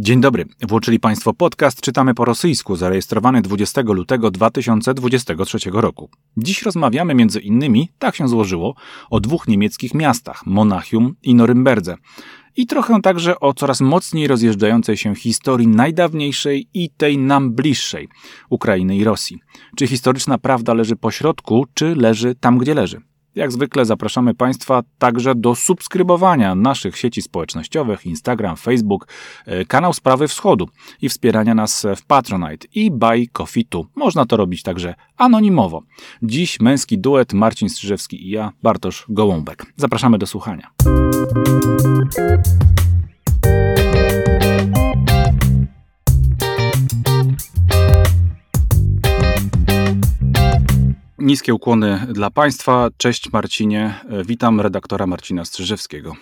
Dzień dobry. Włączyli Państwo podcast Czytamy po rosyjsku, zarejestrowany 20 lutego 2023 roku. Dziś rozmawiamy między innymi, tak się złożyło, o dwóch niemieckich miastach, Monachium i Norymberdze. I trochę także o coraz mocniej rozjeżdżającej się historii najdawniejszej i tej nam bliższej Ukrainy i Rosji. Czy historyczna prawda leży po środku, czy leży tam, gdzie leży? Jak zwykle zapraszamy Państwa także do subskrybowania naszych sieci społecznościowych Instagram, Facebook, e, kanał Sprawy Wschodu i wspierania nas w Patronite i Buy Coffee Tu. Można to robić także anonimowo. Dziś męski duet Marcin Strzyżewski i ja, Bartosz Gołąbek. Zapraszamy do słuchania. Niskie ukłony dla Państwa. Cześć Marcinie. Witam redaktora Marcina Strzyżewskiego.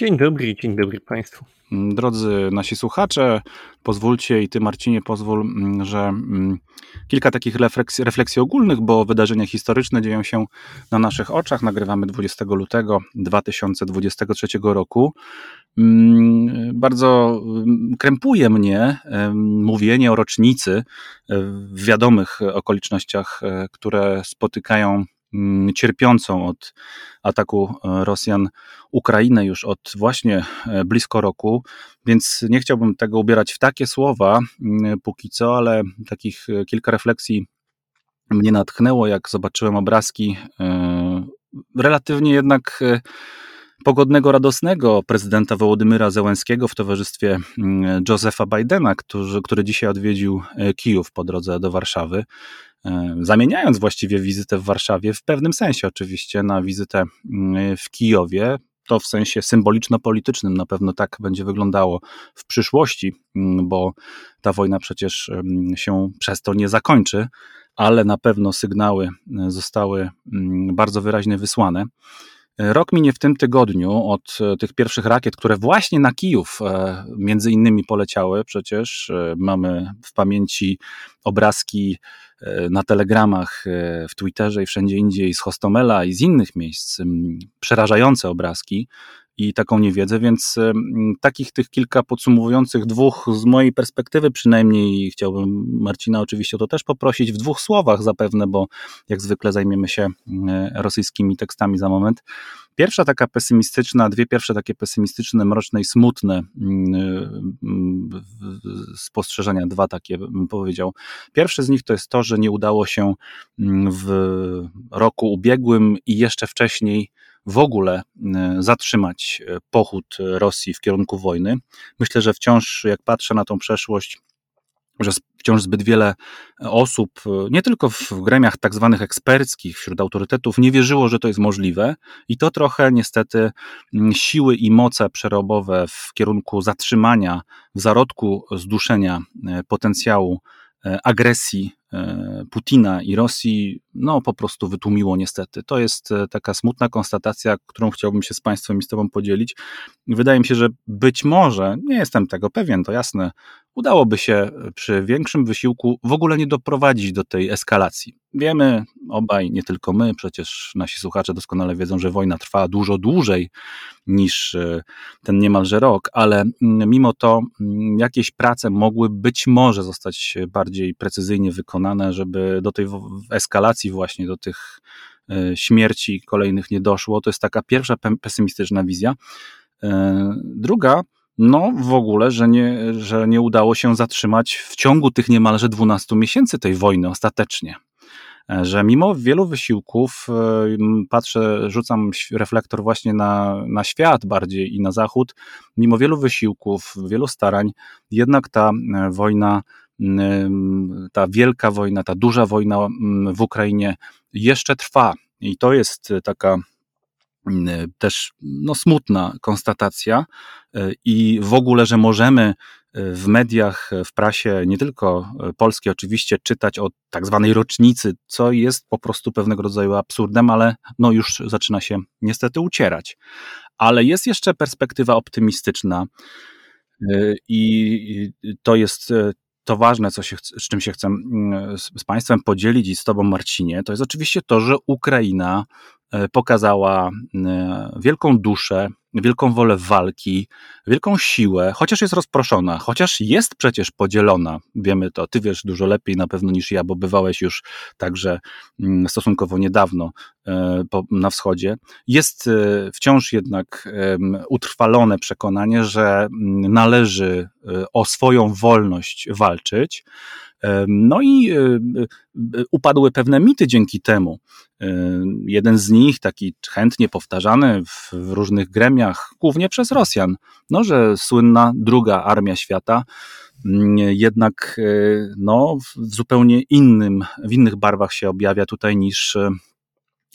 Dzień dobry, dzień dobry Państwu. Drodzy nasi słuchacze, pozwólcie i Ty Marcinie pozwól, mm, że mm, kilka takich refleksji, refleksji ogólnych, bo wydarzenia historyczne dzieją się na naszych oczach. Nagrywamy 20 lutego 2023 roku. Mm, bardzo krępuje mnie mówienie o rocznicy w wiadomych okolicznościach, e, które spotykają Mm, cierpiącą od ataku e, Rosjan Ukrainę już od właśnie e, blisko roku, więc nie chciałbym tego ubierać w takie słowa mm, póki co, ale takich e, kilka refleksji mnie natchnęło, jak zobaczyłem obrazki relatywnie jednak pogodnego, radosnego prezydenta Wołodymyra Zełenskiego w towarzystwie mm, Josefa Bidena, który, który dzisiaj odwiedził Kijów po drodze do Warszawy. E, zamieniając właściwie wizytę w Warszawie, w pewnym sensie oczywiście, na wizytę mm, w Kijowie. To w sensie symboliczno-politycznym na pewno tak będzie wyglądało w przyszłości, mm, bo ta wojna przecież się przez to nie zakończy, ale na pewno sygnały e, zostały bardzo wyraźnie wysłane. Rok minie w tym tygodniu od e, tych pierwszych rakiet, które właśnie na Kijów e, między innymi poleciały. Przecież e, mamy w pamięci obrazki na telegramach, w Twitterze i wszędzie indziej z Hostomela i z innych miejsc. Przerażające obrazki i taką niewiedzę, więc takich tych kilka podsumowujących dwóch, z mojej perspektywy przynajmniej, chciałbym Marcina oczywiście o to też poprosić, w dwóch słowach zapewne, bo jak zwykle zajmiemy się rosyjskimi tekstami za moment. Pierwsza taka pesymistyczna, dwie pierwsze takie pesymistyczne, mroczne i smutne spostrzeżenia, dwa takie bym powiedział. Pierwsze z nich to jest to, że nie udało się w roku ubiegłym i jeszcze wcześniej w ogóle e, zatrzymać e, pochód Rosji w kierunku wojny. Myślę, że wciąż, jak patrzę na tą przeszłość, że wciąż zbyt wiele osób, nie tylko w gremiach tak zwanych eksperckich, wśród autorytetów, nie wierzyło, że to jest możliwe, i to trochę niestety siły i moce przerobowe w kierunku zatrzymania, w zarodku zduszenia potencjału agresji Putina i Rosji, no po prostu wytłumiło niestety. To jest e, taka smutna konstatacja, którą chciałbym się z Państwem i z Tobą podzielić. Wydaje mi się, że być może, nie jestem tego pewien, to jasne, udałoby się przy większym wysiłku w ogóle nie doprowadzić do tej eskalacji. Wiemy obaj, nie tylko my, przecież nasi słuchacze doskonale wiedzą, że wojna trwa dużo dłużej niż e, ten niemalże rok, ale mm, mimo to mm, jakieś prace mogły być może zostać bardziej precyzyjnie wykonane, żeby do tej eskalacji właśnie, do tych e, śmierci kolejnych nie doszło. To jest taka pierwsza pesymistyczna wizja. E, druga, no w ogóle, że nie, że nie udało się zatrzymać w ciągu tych niemalże 12 miesięcy tej wojny ostatecznie. E, że mimo wielu wysiłków, patrzę, rzucam reflektor właśnie na, na świat bardziej i na zachód, mimo wielu wysiłków, wielu starań, jednak ta wojna, ta wielka wojna, ta duża wojna w Ukrainie jeszcze trwa. I to jest taka też no, smutna konstatacja i w ogóle, że możemy w mediach, w prasie, nie tylko polskiej oczywiście, czytać o tak zwanej rocznicy, co jest po prostu pewnego rodzaju absurdem, ale no już zaczyna się niestety ucierać. Ale jest jeszcze perspektywa optymistyczna i to jest to ważne, co się, z czym się chcę mm, z, Państwem podzielić i z Tobą, Marcinie, to jest oczywiście to, że Ukraina y, pokazała wielką duszę, wielką wolę walki, wielką siłę, chociaż jest rozproszona, chociaż jest przecież podzielona. Wiemy to, ty wiesz dużo lepiej na pewno niż ja, bo bywałeś już także mm, stosunkowo niedawno e, na wschodzie. Jest e, wciąż jednak utrwalone przekonanie, że mm, należy e, o swoją wolność walczyć. No i e, e, upadły pewne mity dzięki temu. Jeden z nich, taki chętnie powtarzany w różnych gremiach, głównie przez Rosjan, no, że słynna druga armia świata mm, jednak no, w zupełnie innym, w innych barwach się objawia tutaj niż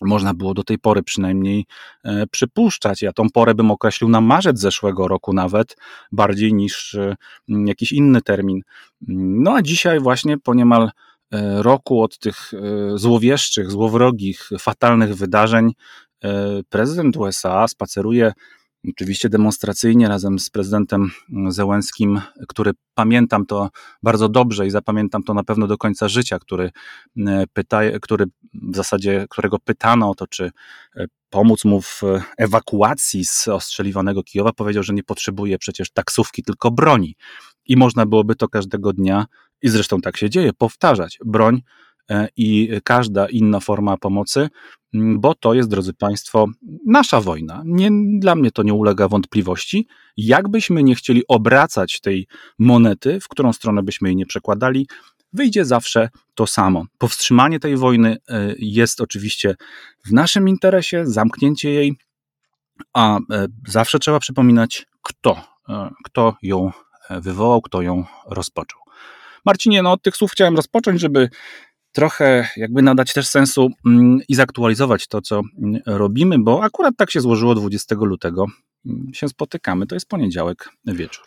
można było do tej pory przynajmniej e, przypuszczać. Ja tą porę bym określił na marzec zeszłego roku nawet, bardziej niż e, jakiś inny termin. No a dzisiaj właśnie po niemal e, roku od tych złowieszczych, złowrogich, fatalnych wydarzeń prezydent USA spaceruje oczywiście demonstracyjnie razem z prezydentem Zełenskim, który pamiętam to bardzo dobrze i zapamiętam to na pewno do końca życia, który, e, pyta, który w zasadzie, którego pytano o to, czy e, pomóc mu w ewakuacji z ostrzeliwanego Kijowa, powiedział, że nie potrzebuje przecież taksówki, tylko broni. I można byłoby to każdego dnia, i zresztą tak się dzieje, powtarzać. Broń E, i każda inna forma pomocy, bo to jest, drodzy Państwo, nasza wojna. Nie, dla mnie to nie ulega wątpliwości. Jakbyśmy nie chcieli obracać tej monety, w którą stronę byśmy jej nie przekładali, wyjdzie zawsze to samo. Powstrzymanie tej wojny e, jest oczywiście w naszym interesie, zamknięcie jej, a e, zawsze trzeba przypominać, kto, kto ją wywołał, kto ją rozpoczął. Marcinie, no od tych słów chciałem rozpocząć, żeby trochę jakby nadać też sensu mm, i zaktualizować to, co mm, robimy, bo akurat tak się złożyło 20 lutego. Mm, się spotykamy, to jest poniedziałek wieczór.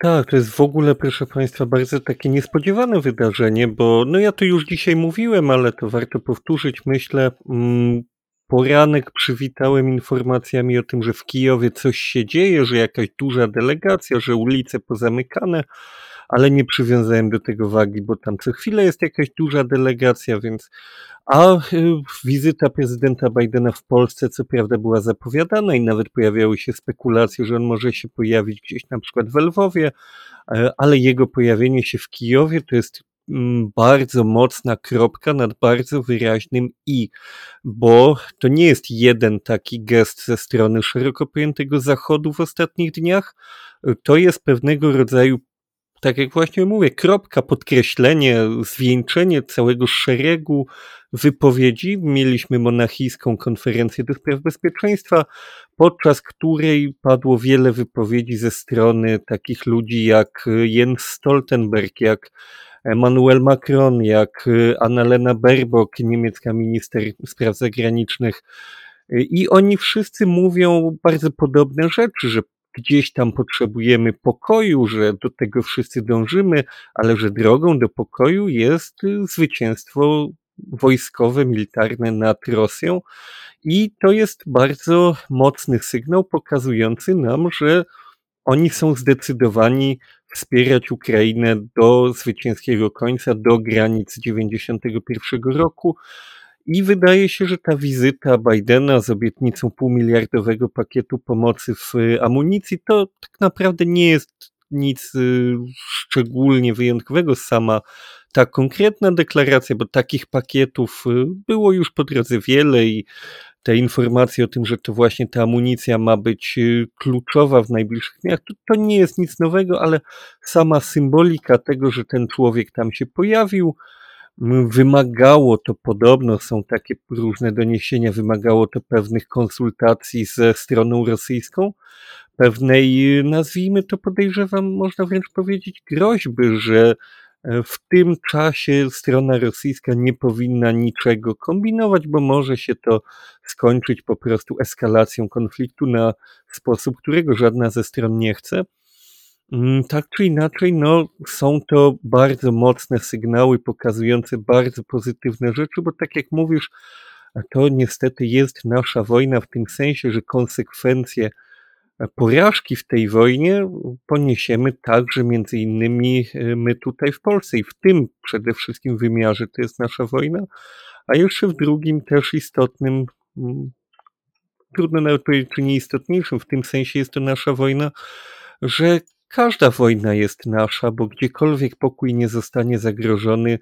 Tak, to jest w ogóle, proszę Państwa, bardzo takie niespodziewane wydarzenie, bo no ja to już dzisiaj mówiłem, ale to warto powtórzyć. Myślę, poranek przywitałem informacjami o tym, że w Kijowie coś się dzieje, że jakaś duża delegacja, że ulice pozamykane ale nie przywiązałem do tego wagi, bo tam co chwilę jest jakaś duża delegacja, więc a y, wizyta prezydenta Bidena w Polsce co prawda była zapowiadana i nawet pojawiały się spekulacje, że on może się pojawić gdzieś na przykład w Lwowie, e, ale jego pojawienie się w Kijowie to jest mm, bardzo mocna kropka nad bardzo wyraźnym i, bo to nie jest jeden taki gest ze strony szeroko pojętego Zachodu w ostatnich dniach, to jest pewnego rodzaju tak jak właśnie mówię, kropka, podkreślenie, zwieńczenie całego szeregu wypowiedzi. Mieliśmy monachijską konferencję do spraw bezpieczeństwa, podczas której padło wiele wypowiedzi ze strony takich ludzi jak Jens Stoltenberg, jak Emmanuel Macron, jak Annalena Baerbock, niemiecka minister spraw zagranicznych. I oni wszyscy mówią bardzo podobne rzeczy, że gdzieś tam potrzebujemy pokoju, że do tego wszyscy dążymy, ale że drogą do pokoju jest y, zwycięstwo wojskowe, militarne nad Rosją. I to jest bardzo mocny sygnał pokazujący nam, że oni są zdecydowani wspierać Ukrainę do zwycięskiego końca, do granic 91 roku. I wydaje się, że ta wizyta Bidena z obietnicą półmiliardowego pakietu pomocy w y, amunicji to tak naprawdę nie jest nic y, szczególnie wyjątkowego. Sama ta konkretna deklaracja, bo takich pakietów y, było już po drodze wiele i te informacje o tym, że to właśnie ta amunicja ma być kluczowa w najbliższych dniach, to, to nie jest nic nowego, ale sama symbolika tego, że ten człowiek tam się pojawił, Wymagało to podobno, są takie różne doniesienia, wymagało to pewnych konsultacji ze stroną rosyjską, pewnej, nazwijmy to podejrzewam, można wręcz powiedzieć, groźby, że e, w tym czasie strona rosyjska nie powinna niczego kombinować, bo może się to skończyć po prostu eskalacją konfliktu na sposób, którego żadna ze stron nie chce. Mm, tak czy inaczej, no, są to bardzo mocne sygnały pokazujące bardzo pozytywne rzeczy, bo tak jak mówisz, to niestety jest nasza wojna w tym sensie, że konsekwencje porażki w tej wojnie poniesiemy także między innymi e, my tutaj w Polsce i w tym przede wszystkim wymiarze to jest nasza wojna, a jeszcze w drugim też istotnym mm, trudno nawet powiedzieć, czy nieistotniejszym, w tym sensie jest to nasza wojna, że każda wojna jest nasza, bo gdziekolwiek pokój nie zostanie zagrożony,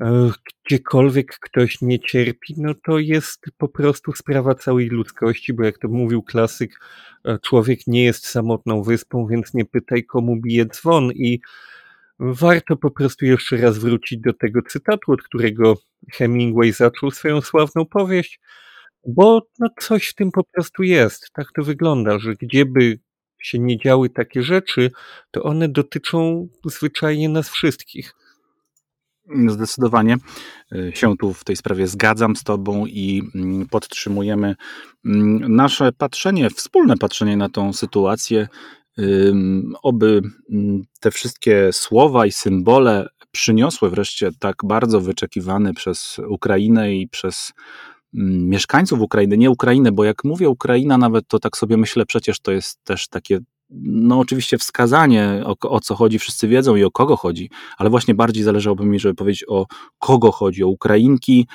e, gdziekolwiek ktoś nie cierpi, no to jest po prostu sprawa całej ludzkości, bo jak to mówił klasyk, e, człowiek nie jest samotną wyspą, więc nie pytaj komu bije dzwon i warto po prostu jeszcze raz wrócić do tego cytatu, od którego Hemingway zaczął swoją sławną powieść, bo no coś w tym po prostu jest. Tak to wygląda, że gdzieby się nie działy takie rzeczy, to one dotyczą zwyczajnie nas wszystkich. Zdecydowanie y, się tu w tej sprawie zgadzam z Tobą i mm, podtrzymujemy mm, nasze patrzenie, wspólne patrzenie na tą sytuację. Oby mm, te wszystkie słowa i symbole przyniosły wreszcie tak bardzo wyczekiwany przez Ukrainę i przez mieszkańców Ukrainy, nie Ukrainy, bo jak mówię Ukraina, nawet to tak sobie myślę, przecież to jest też takie no oczywiście wskazanie, o, o, co chodzi, wszyscy wiedzą i o kogo chodzi, ale właśnie bardziej zależałoby mi, żeby powiedzieć o kogo chodzi, o Ukrainki,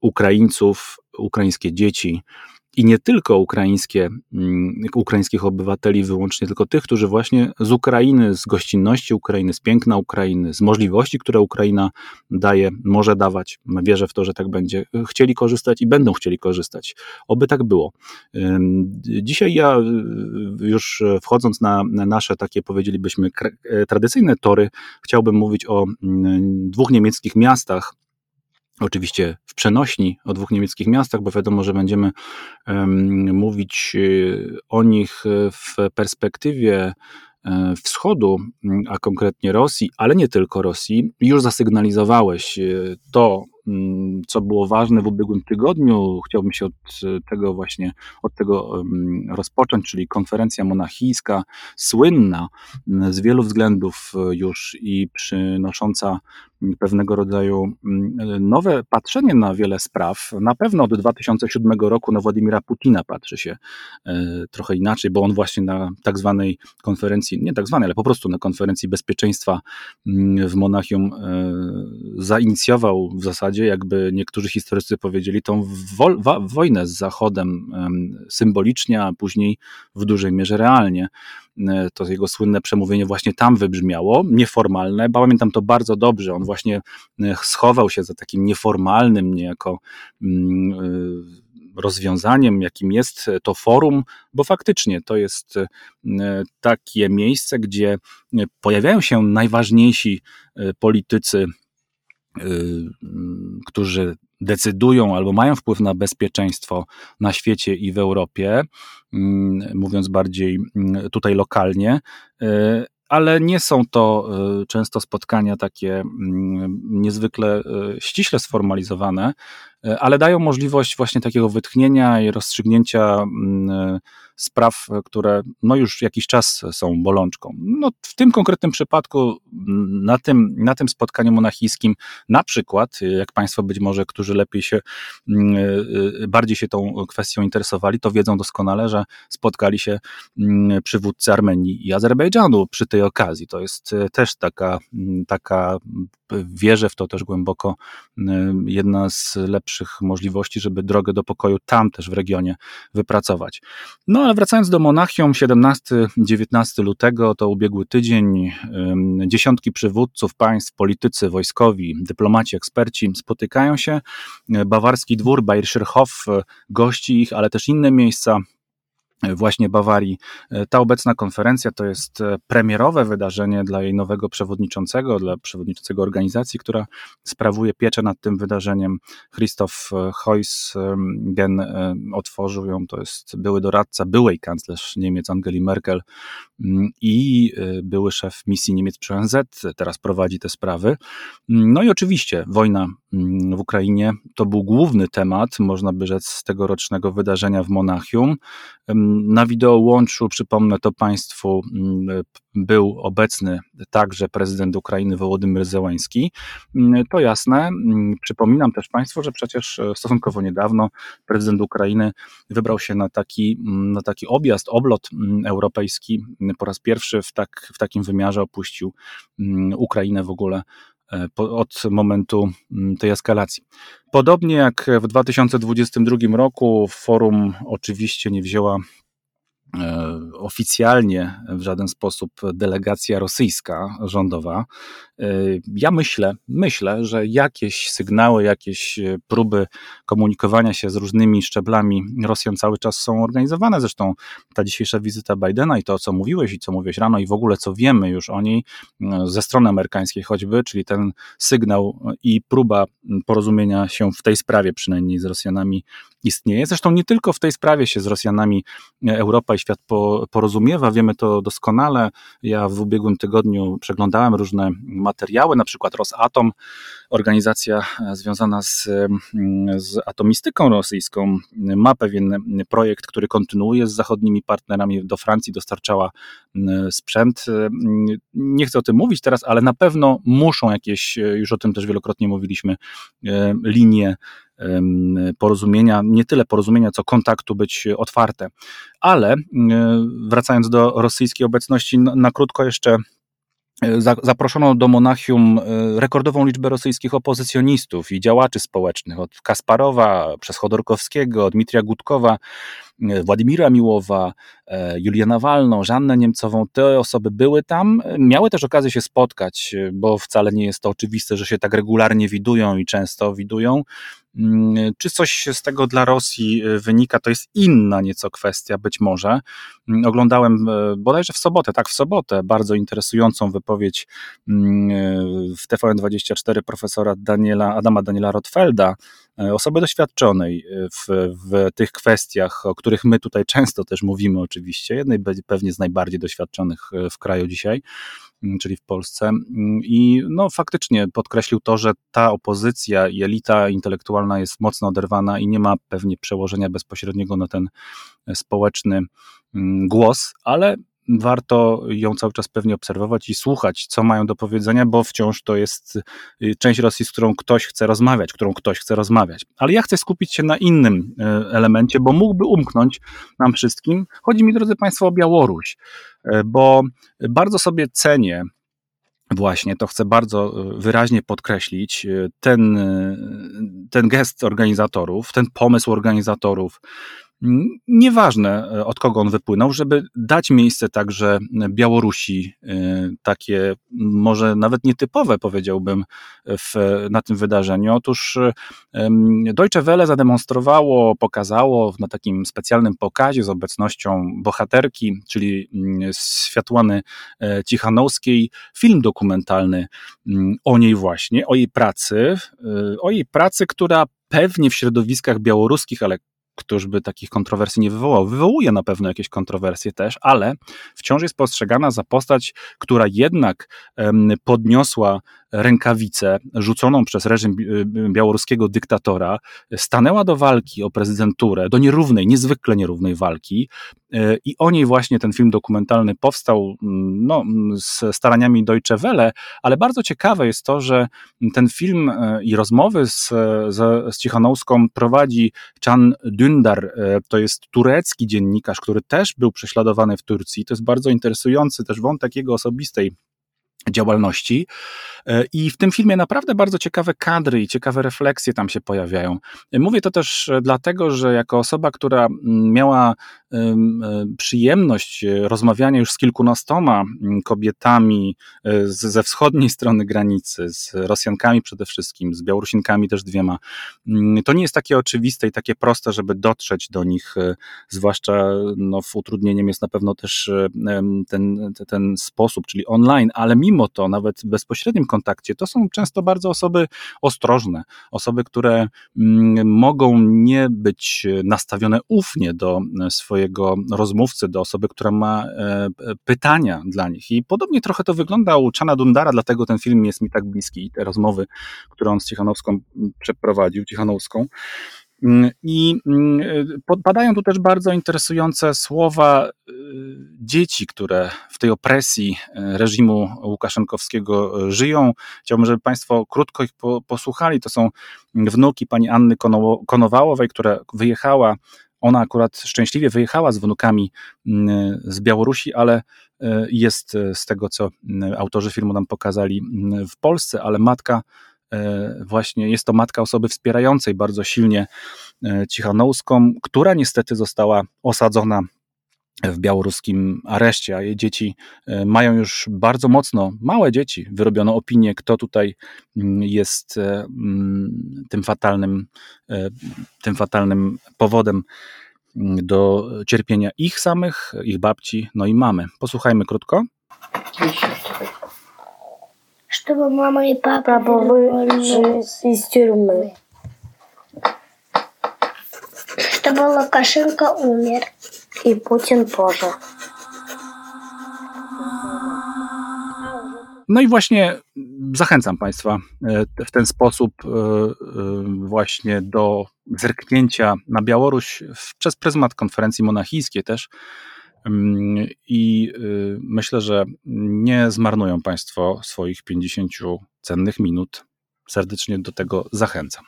Ukraińców, ukraińskie dzieci, i nie tylko ukraińskie, mm, ukraińskich obywateli wyłącznie, tylko tych, którzy właśnie z Ukrainy, z gościnności Ukrainy, z piękna Ukrainy, z możliwości, które Ukraina daje, może dawać, wierzę w to, że tak będzie, chcieli korzystać i będą chcieli korzystać. Oby tak było. Dzisiaj ja y, już wchodząc na nasze takie, powiedzielibyśmy, tradycyjne tory, chciałbym mówić o mm, dwóch niemieckich miastach, Oczywiście w przenośni o dwóch niemieckich miastach, bo wiadomo, że będziemy mówić y, o nich w perspektywie e, wschodu, a konkretnie Rosji, ale nie tylko Rosji. Już zasygnalizowałeś y, to, Mm, co było ważne w ubiegłym tygodniu. Chciałbym się od tego właśnie, od tego rozpocząć, czyli konferencja monachijska, słynna mm, z wielu względów już i przynosząca pewnego rodzaju mm, nowe patrzenie na wiele spraw. Na pewno od 2007 roku na Władimira Putina patrzy się e, trochę inaczej, bo on właśnie na tak zwanej konferencji, nie tak zwanej, ale po prostu na konferencji bezpieczeństwa w Monachium e, zainicjował w zasadzie zasadzie, jakby niektórzy historycy powiedzieli, tą wo wojnę z Zachodem symbolicznie, a później w dużej mierze realnie. E, to jego słynne przemówienie właśnie tam wybrzmiało, nieformalne. Pamiętam to bardzo dobrze. On właśnie e, schował się za takim nieformalnym, niejako mm, e, rozwiązaniem, jakim jest to forum, bo faktycznie to jest takie miejsce, gdzie pojawiają się najważniejsi politycy którzy decydują albo mają wpływ na bezpieczeństwo na świecie i w Europie, mm, mówiąc bardziej mm, tutaj lokalnie, y, ale nie są to y, często spotkania takie mm, niezwykle ściśle sformalizowane, ale dają możliwość właśnie takiego wytchnienia i rozstrzygnięcia spraw, które no już jakiś czas są bolączką. No, w tym konkretnym przypadku, na tym, na tym spotkaniu monachijskim, na przykład, jak Państwo być może, którzy lepiej się, mm, y, bardziej się tą kwestią interesowali, to wiedzą doskonale, że spotkali się przywódcy Armenii i Azerbejdżanu przy tej okazji. To jest też taka, taka wierzę w to też głęboko, jedna z lepszych możliwości, żeby drogę do pokoju tam też w regionie wypracować. No ale wracając do Monachium, 17-19 lutego to ubiegły tydzień. Dziesiątki przywódców państw, politycy, wojskowi, dyplomaci, eksperci spotykają się. Bawarski dwór, Bayerischer Hof gości ich, ale też inne miejsca właśnie Bawarii. E, ta obecna konferencja to jest e, premierowe wydarzenie dla jej nowego przewodniczącego, dla przewodniczącego organizacji, która sprawuje pieczę nad tym wydarzeniem. Christoph e, Heusgen otworzył ją, to jest były doradca byłej kanclerz Niemiec Angeli Merkel mm, i były szef misji Niemiec przy ONZ, teraz prowadzi te sprawy. No i oczywiście wojna mm, w Ukrainie to był główny temat, można by rzec, z tegorocznego wydarzenia w Monachium. Na wideo łączu, przypomnę to Państwu, mm, był obecny także prezydent Ukrainy Wołodymyr Zełański. Mm, to jasne. Mm, przypominam też Państwu, że przecież e, stosunkowo niedawno prezydent Ukrainy wybrał się na taki, na taki objazd, oblot europejski. Po raz pierwszy w, tak, w takim wymiarze opuścił Ukrainę w ogóle od momentu tej eskalacji. Podobnie jak w 2022 roku, forum oczywiście nie wzięła E, oficjalnie w żaden sposób delegacja rosyjska rządowa. E, ja myślę, myślę, że jakieś sygnały, jakieś próby komunikowania się z różnymi szczeblami Rosjan cały czas są organizowane. Zresztą ta dzisiejsza wizyta Bidena i to, co mówiłeś i co mówiłeś rano i w ogóle co wiemy już o niej e, ze strony amerykańskiej choćby, czyli ten sygnał i próba porozumienia się w tej sprawie przynajmniej z Rosjanami istnieje. Zresztą nie tylko w tej sprawie się z Rosjanami Europa i świat porozumiewa, wiemy to doskonale. Ja w ubiegłym tygodniu przeglądałem różne materiały, na przykład Rosatom, organizacja związana z, z atomistyką rosyjską, ma pewien projekt, który kontynuuje z zachodnimi partnerami. Do Francji dostarczała sprzęt. Nie chcę o tym mówić teraz, ale na pewno muszą jakieś, już o tym też wielokrotnie mówiliśmy, linie porozumienia, nie tyle porozumienia, co kontaktu być otwarte. Ale wracając do rosyjskiej obecności, na krótko jeszcze E, zaproszono do Monachium e, rekordową liczbę rosyjskich opozycjonistów i działaczy społecznych, od Kasparowa, przez Chodorkowskiego, Dmitrija Gutkowa, e, Władimira Miłowa, Julię Nawalną, Żannę Niemcową. Te osoby były tam, miały też okazję się spotkać, bo wcale nie jest to oczywiste, że się tak regularnie widują i często widują. Mm, czy coś z tego dla Rosji e, wynika, to jest inna nieco kwestia, być może. Mm, oglądałem e, bodajże w sobotę, tak, w sobotę, bardzo interesującą wypowiedź mm, e, w TVN24 profesora Daniela, Adama Daniela Rotfelda, osoby doświadczonej w, w tych kwestiach, o których my tutaj często też mówimy oczywiście, jednej pewnie z najbardziej doświadczonych w kraju dzisiaj. Mm, czyli w Polsce. Mm, I no, faktycznie podkreślił to, że ta opozycja i elita intelektualna jest mocno oderwana i nie ma pewnie przełożenia bezpośredniego na ten e, społeczny mm, głos, ale warto ją cały czas pewnie obserwować i słuchać, co mają do powiedzenia, bo wciąż to jest y, część Rosji, z którą ktoś chce rozmawiać, którą ktoś chce rozmawiać. Ale ja chcę skupić się na innym e, elemencie, bo mógłby umknąć nam wszystkim. Chodzi mi, drodzy Państwo, o Białoruś, e, bo bardzo sobie cenię Właśnie, to chcę bardzo wyraźnie podkreślić. Ten, ten gest organizatorów, ten pomysł organizatorów Nieważne e, od kogo on wypłynął, żeby dać miejsce także Białorusi, e, takie może nawet nietypowe powiedziałbym w, na tym wydarzeniu. Otóż Deutsche Welle zademonstrowało, pokazało na takim specjalnym pokazie z obecnością bohaterki, czyli Światłany e, Cichanowskiej, film dokumentalny o niej właśnie, o jej pracy, o jej pracy, która pewnie w środowiskach białoruskich, ale któż by takich kontrowersji nie wywołał. Wywołuje na pewno jakieś kontrowersje też, ale wciąż jest postrzegana za postać, która jednak podniosła rękawicę rzuconą przez reżim białoruskiego dyktatora, stanęła do walki o prezydenturę, do nierównej, niezwykle nierównej walki e, i o niej właśnie ten film dokumentalny powstał mm, no, z staraniami Deutsche Welle, ale bardzo ciekawe jest to, że ten film e, i rozmowy z, z, z prowadzi Can Dündar, to jest turecki dziennikarz, który też był prześladowany w Turcji. To jest bardzo interesujący też wątek jego osobistej działalności. E, I w tym filmie naprawdę bardzo ciekawe kadry i ciekawe refleksje tam się pojawiają. Mówię to też e, dlatego, że jako osoba, która miała e, przyjemność rozmawiania już z kilkunastoma kobietami ze wschodniej strony granicy, z Rosjankami przede wszystkim, z Białorusinkami też dwiema, to nie jest takie oczywiste i takie proste, żeby dotrzeć do nich, zwłaszcza no, utrudnieniem jest na pewno też ten, ten sposób, czyli online, ale mimo mimo to, nawet w bezpośrednim kontakcie, to są często bardzo osoby ostrożne, osoby, które mm, mogą nie być nastawione ufnie do swojego rozmówcy, do osoby, która ma e, pytania dla nich. I podobnie trochę to wygląda u Czana Dundara, dlatego ten film jest mi tak bliski i te rozmowy, które on z Cichanowską przeprowadził, Cichanowską. Mm, I mm, padają tu też bardzo interesujące słowa y, dzieci, które w tej opresji y, reżimu Łukaszenkowskiego y, żyją. Chciałbym, żeby Państwo krótko ich posłuchali. To są wnuki pani Anny Konowałowej, która wyjechała Ona akurat szczęśliwie wyjechała z wnukami z Białorusi, ale jest z tego, co autorzy filmu nam pokazali w Polsce, ale matka właśnie jest to matka osoby wspierającej bardzo silnie Cichanowską, która niestety została osadzona w białoruskim areszcie, a jej dzieci e, mają już bardzo mocno, małe dzieci, wyrobiono opinię, kto tutaj mm, jest e, mm, tym fatalnym, e, tym fatalnym powodem mm, do cierpienia ich samych, ich babci, no i mamy. Posłuchajmy krótko Чтобы мама и папа Папа вышли из тюрьмы. Чтобы Лукашенко умер. И Путин тоже. No i właśnie zachęcam Państwa e, w ten sposób e, e, właśnie do zerknięcia na Białoruś przez pryzmat konferencji monachijskiej też. Mm, I myślę, że nie zmarnują Państwo swoich 50 cennych minut. Serdecznie do tego zachęcam.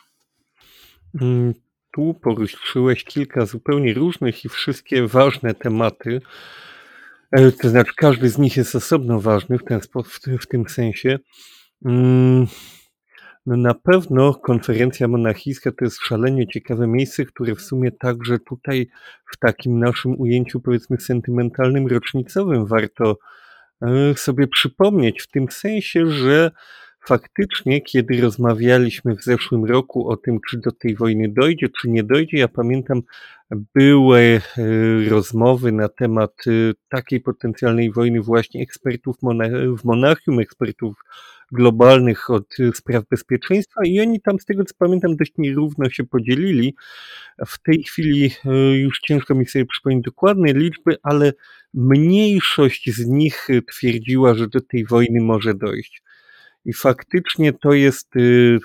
Mm, tu poruszyłeś kilka zupełnie różnych i wszystkie ważne tematy. E, to znaczy, każdy z nich jest osobno ważny w, ten w tym sensie. No na pewno konferencja monachijska to jest szalenie ciekawe miejsce, które w sumie także tutaj w takim naszym ujęciu powiedzmy sentymentalnym, rocznicowym warto e, sobie przypomnieć w tym sensie, że Faktycznie, kiedy rozmawialiśmy w zeszłym roku o tym, czy do tej wojny dojdzie, czy nie dojdzie, ja pamiętam, były e, rozmowy na temat e, takiej potencjalnej wojny właśnie ekspertów w Monachium, ekspertów globalnych od e, spraw bezpieczeństwa i oni tam, z tego co pamiętam, dość nierówno się podzielili. W tej chwili już ciężko mi sobie przypomnieć dokładne liczby, ale mniejszość z nich twierdziła, że do tej wojny może dojść. I faktycznie to jest y,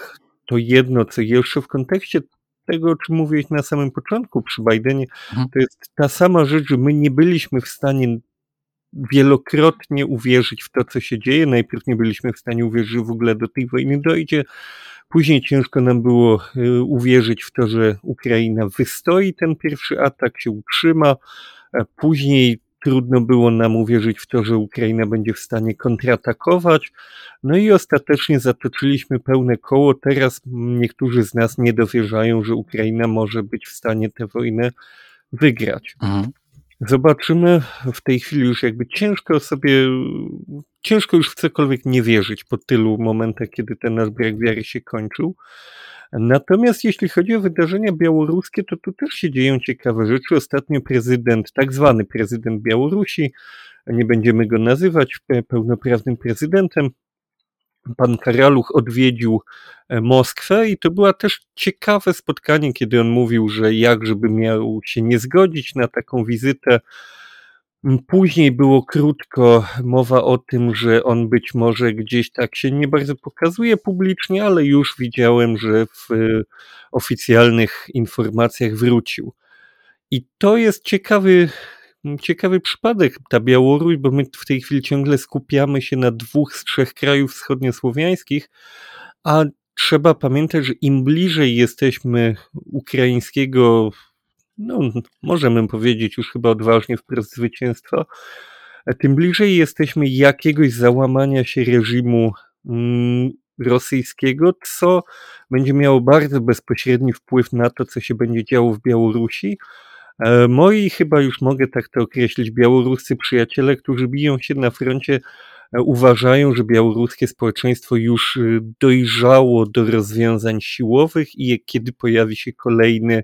to jedno, co jeszcze w kontekście tego, o czym mówiłeś na samym początku przy Bidenie, mhm. to jest ta sama rzecz, że my nie byliśmy w stanie wielokrotnie uwierzyć w to, co się dzieje. Najpierw nie byliśmy w stanie uwierzyć, że w ogóle do tej wojny dojdzie. Później ciężko nam było y, uwierzyć w to, że Ukraina wystoi ten pierwszy atak, się utrzyma. Później trudno było nam uwierzyć w to, że Ukraina będzie w stanie kontratakować. No i ostatecznie zatoczyliśmy pełne koło. Teraz niektórzy z nas nie dowierzają, że Ukraina może być w stanie tę wojnę wygrać. Mhm. Zobaczymy. W tej chwili już jakby ciężko sobie, ciężko już w cokolwiek nie wierzyć po tylu momentach, kiedy ten nasz brak wiary się kończył. Natomiast jeśli chodzi o wydarzenia białoruskie, to tu też się dzieją ciekawe rzeczy. Ostatnio prezydent, tak zwany prezydent Białorusi, nie będziemy go nazywać pełnoprawnym prezydentem, pan Karaluch odwiedził e, Moskwę i to było też ciekawe spotkanie, kiedy on mówił, że jak żeby miał się nie zgodzić na taką wizytę, Później było krótko mowa o tym, że on być może gdzieś tak się nie bardzo pokazuje publicznie, ale już widziałem, że w e, oficjalnych informacjach wrócił. I to jest ciekawy, ciekawy przypadek, ta Białoruś, bo my w tej chwili ciągle skupiamy się na dwóch z trzech krajów wschodniosłowiańskich, a trzeba pamiętać, że im bliżej jesteśmy ukraińskiego no, możemy powiedzieć już chyba odważnie wprost zwycięstwa, tym bliżej jesteśmy jakiegoś załamania się reżimu mm, rosyjskiego, co będzie miało bardzo bezpośredni wpływ na to, co się będzie działo w Białorusi. E, moi chyba już mogę tak to określić, białoruscy przyjaciele, którzy biją się na froncie, e, uważają, że białoruskie społeczeństwo już e, dojrzało do rozwiązań siłowych i kiedy pojawi się kolejny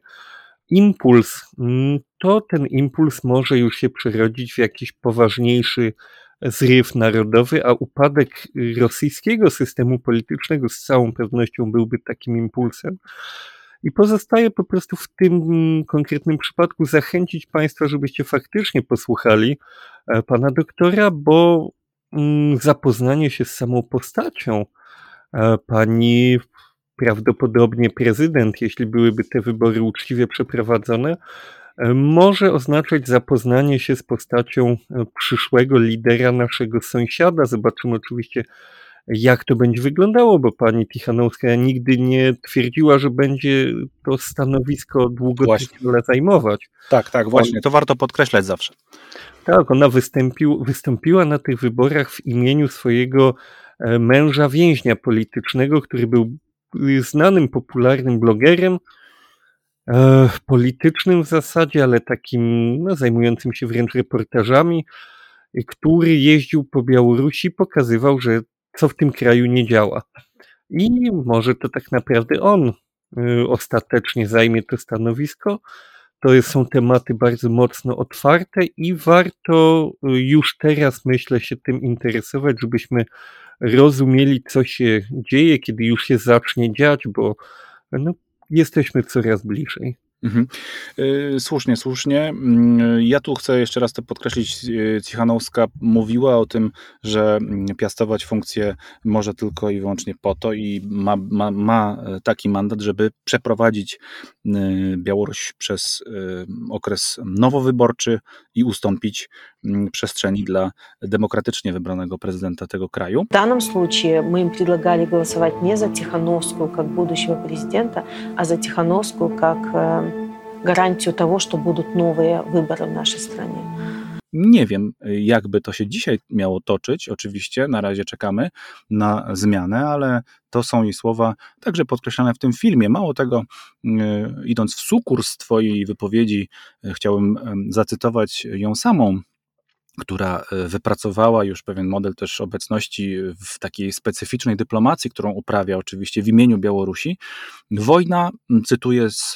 impuls, mm, to ten impuls może już się przerodzić w jakiś poważniejszy zryw narodowy, a upadek rosyjskiego systemu politycznego z całą pewnością byłby takim impulsem. I pozostaje po prostu w tym konkretnym przypadku zachęcić Państwa, żebyście faktycznie posłuchali e, pana doktora, bo mm, zapoznanie się z samą postacią e, pani prawdopodobnie prezydent, jeśli byłyby te wybory uczciwie przeprowadzone, e, może oznaczać zapoznanie się z postacią przyszłego lidera naszego sąsiada. Zobaczymy oczywiście, jak to będzie wyglądało, bo pani Tichanowska nigdy nie twierdziła, że będzie to stanowisko długotrwale zajmować. Tak, tak, właśnie. To warto podkreślać zawsze. Tak, ona wystąpił, wystąpiła na tych wyborach w imieniu swojego e, męża więźnia politycznego, który był znanym, popularnym blogerem, e, politycznym w zasadzie, ale takim no, zajmującym się wręcz reportażami, który jeździł po Białorusi, pokazywał, że co w tym kraju nie działa. I może to tak naprawdę on y, ostatecznie zajmie to stanowisko. To są tematy bardzo mocno otwarte i warto y, już teraz, myślę, się tym interesować, żebyśmy rozumieli, co się dzieje, kiedy już się zacznie dziać, bo no, jesteśmy coraz bliżej. Mhm. Y, słusznie, słusznie. Mm, ja tu chcę jeszcze raz to podkreślić. Y, Cichanowska mówiła o tym, że mm, piastować funkcję może tylko i wyłącznie po to i ma, ma, ma taki mandat, żeby przeprowadzić y, Białoruś przez okres nowowyborczy i ustąpić przestrzeni dla demokratycznie wybranego prezydenta tego kraju. W danym случае my im предлагали głosować nie za Tichanowską jak будущего prezydenta, a za Tichanowską jak гарантию того, что будут новые выборы в нашей стране. Nie wiem, jakby to się dzisiaj miało toczyć. Oczywiście na razie czekamy na zmianę, ale to są jej słowa także podkreślane w tym filmie. Mało tego, idąc w sukurs Twojej wypowiedzi, chciałbym zacytować ją samą która e, wypracowała już pewien model też obecności w takiej specyficznej dyplomacji, którą uprawia oczywiście w imieniu Białorusi. Wojna, cytuję z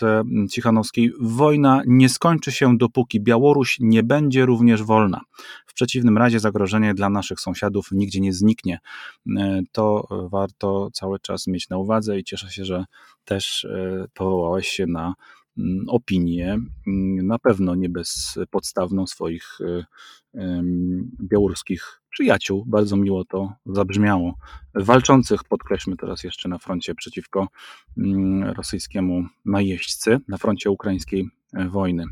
Cichanowskiej, wojna nie skończy się dopóki Białoruś nie będzie również wolna. W przeciwnym razie zagrożenie dla naszych sąsiadów nigdzie nie zniknie. E, to warto cały czas mieć na uwadze i cieszę się, że też e, powołałeś się na opinię, mm, na pewno nie bezpodstawną swoich y, białoruskich przyjaciół. Bardzo miło to zabrzmiało. Walczących, podkreślmy teraz jeszcze na froncie przeciwko mm, rosyjskiemu najeźdźcy, na froncie ukraińskiej e, wojny.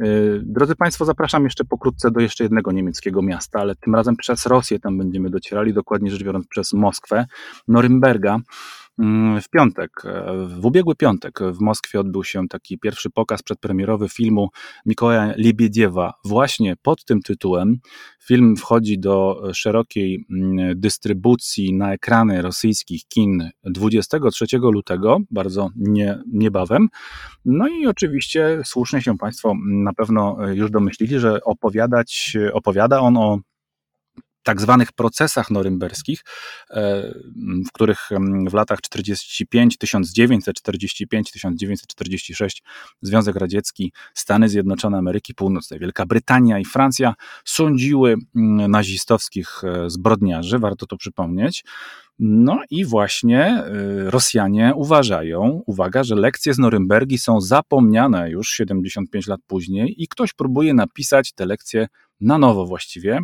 E, drodzy Państwo, zapraszam jeszcze pokrótce do jeszcze jednego niemieckiego miasta, ale tym razem przez Rosję tam będziemy docierali, dokładnie rzecz biorąc przez Moskwę, Norymberga. Mm, w piątek, e, w ubiegły piątek w Moskwie odbył się taki pierwszy pokaz przedpremierowy filmu Mikołaja Libiediewa właśnie pod tym tytułem. Film wchodzi do szerokiej mm, dystrybucji na ekrany rosyjskich kin 23 lutego, bardzo nie, niebawem. No i oczywiście słusznie się Państwo na pewno już domyślili, że opowiadać, opowiada on o tak zwanych procesach norymberskich, e, w których w latach 45, 1945-1946 Związek Radziecki, Stany Zjednoczone Ameryki Północnej, Wielka Brytania i Francja sądziły nazistowskich e, zbrodniarzy, warto to przypomnieć. No i właśnie e, Rosjanie uważają, uwaga, że lekcje z Norymbergi są zapomniane już 75 lat później i ktoś próbuje napisać te lekcje na nowo właściwie.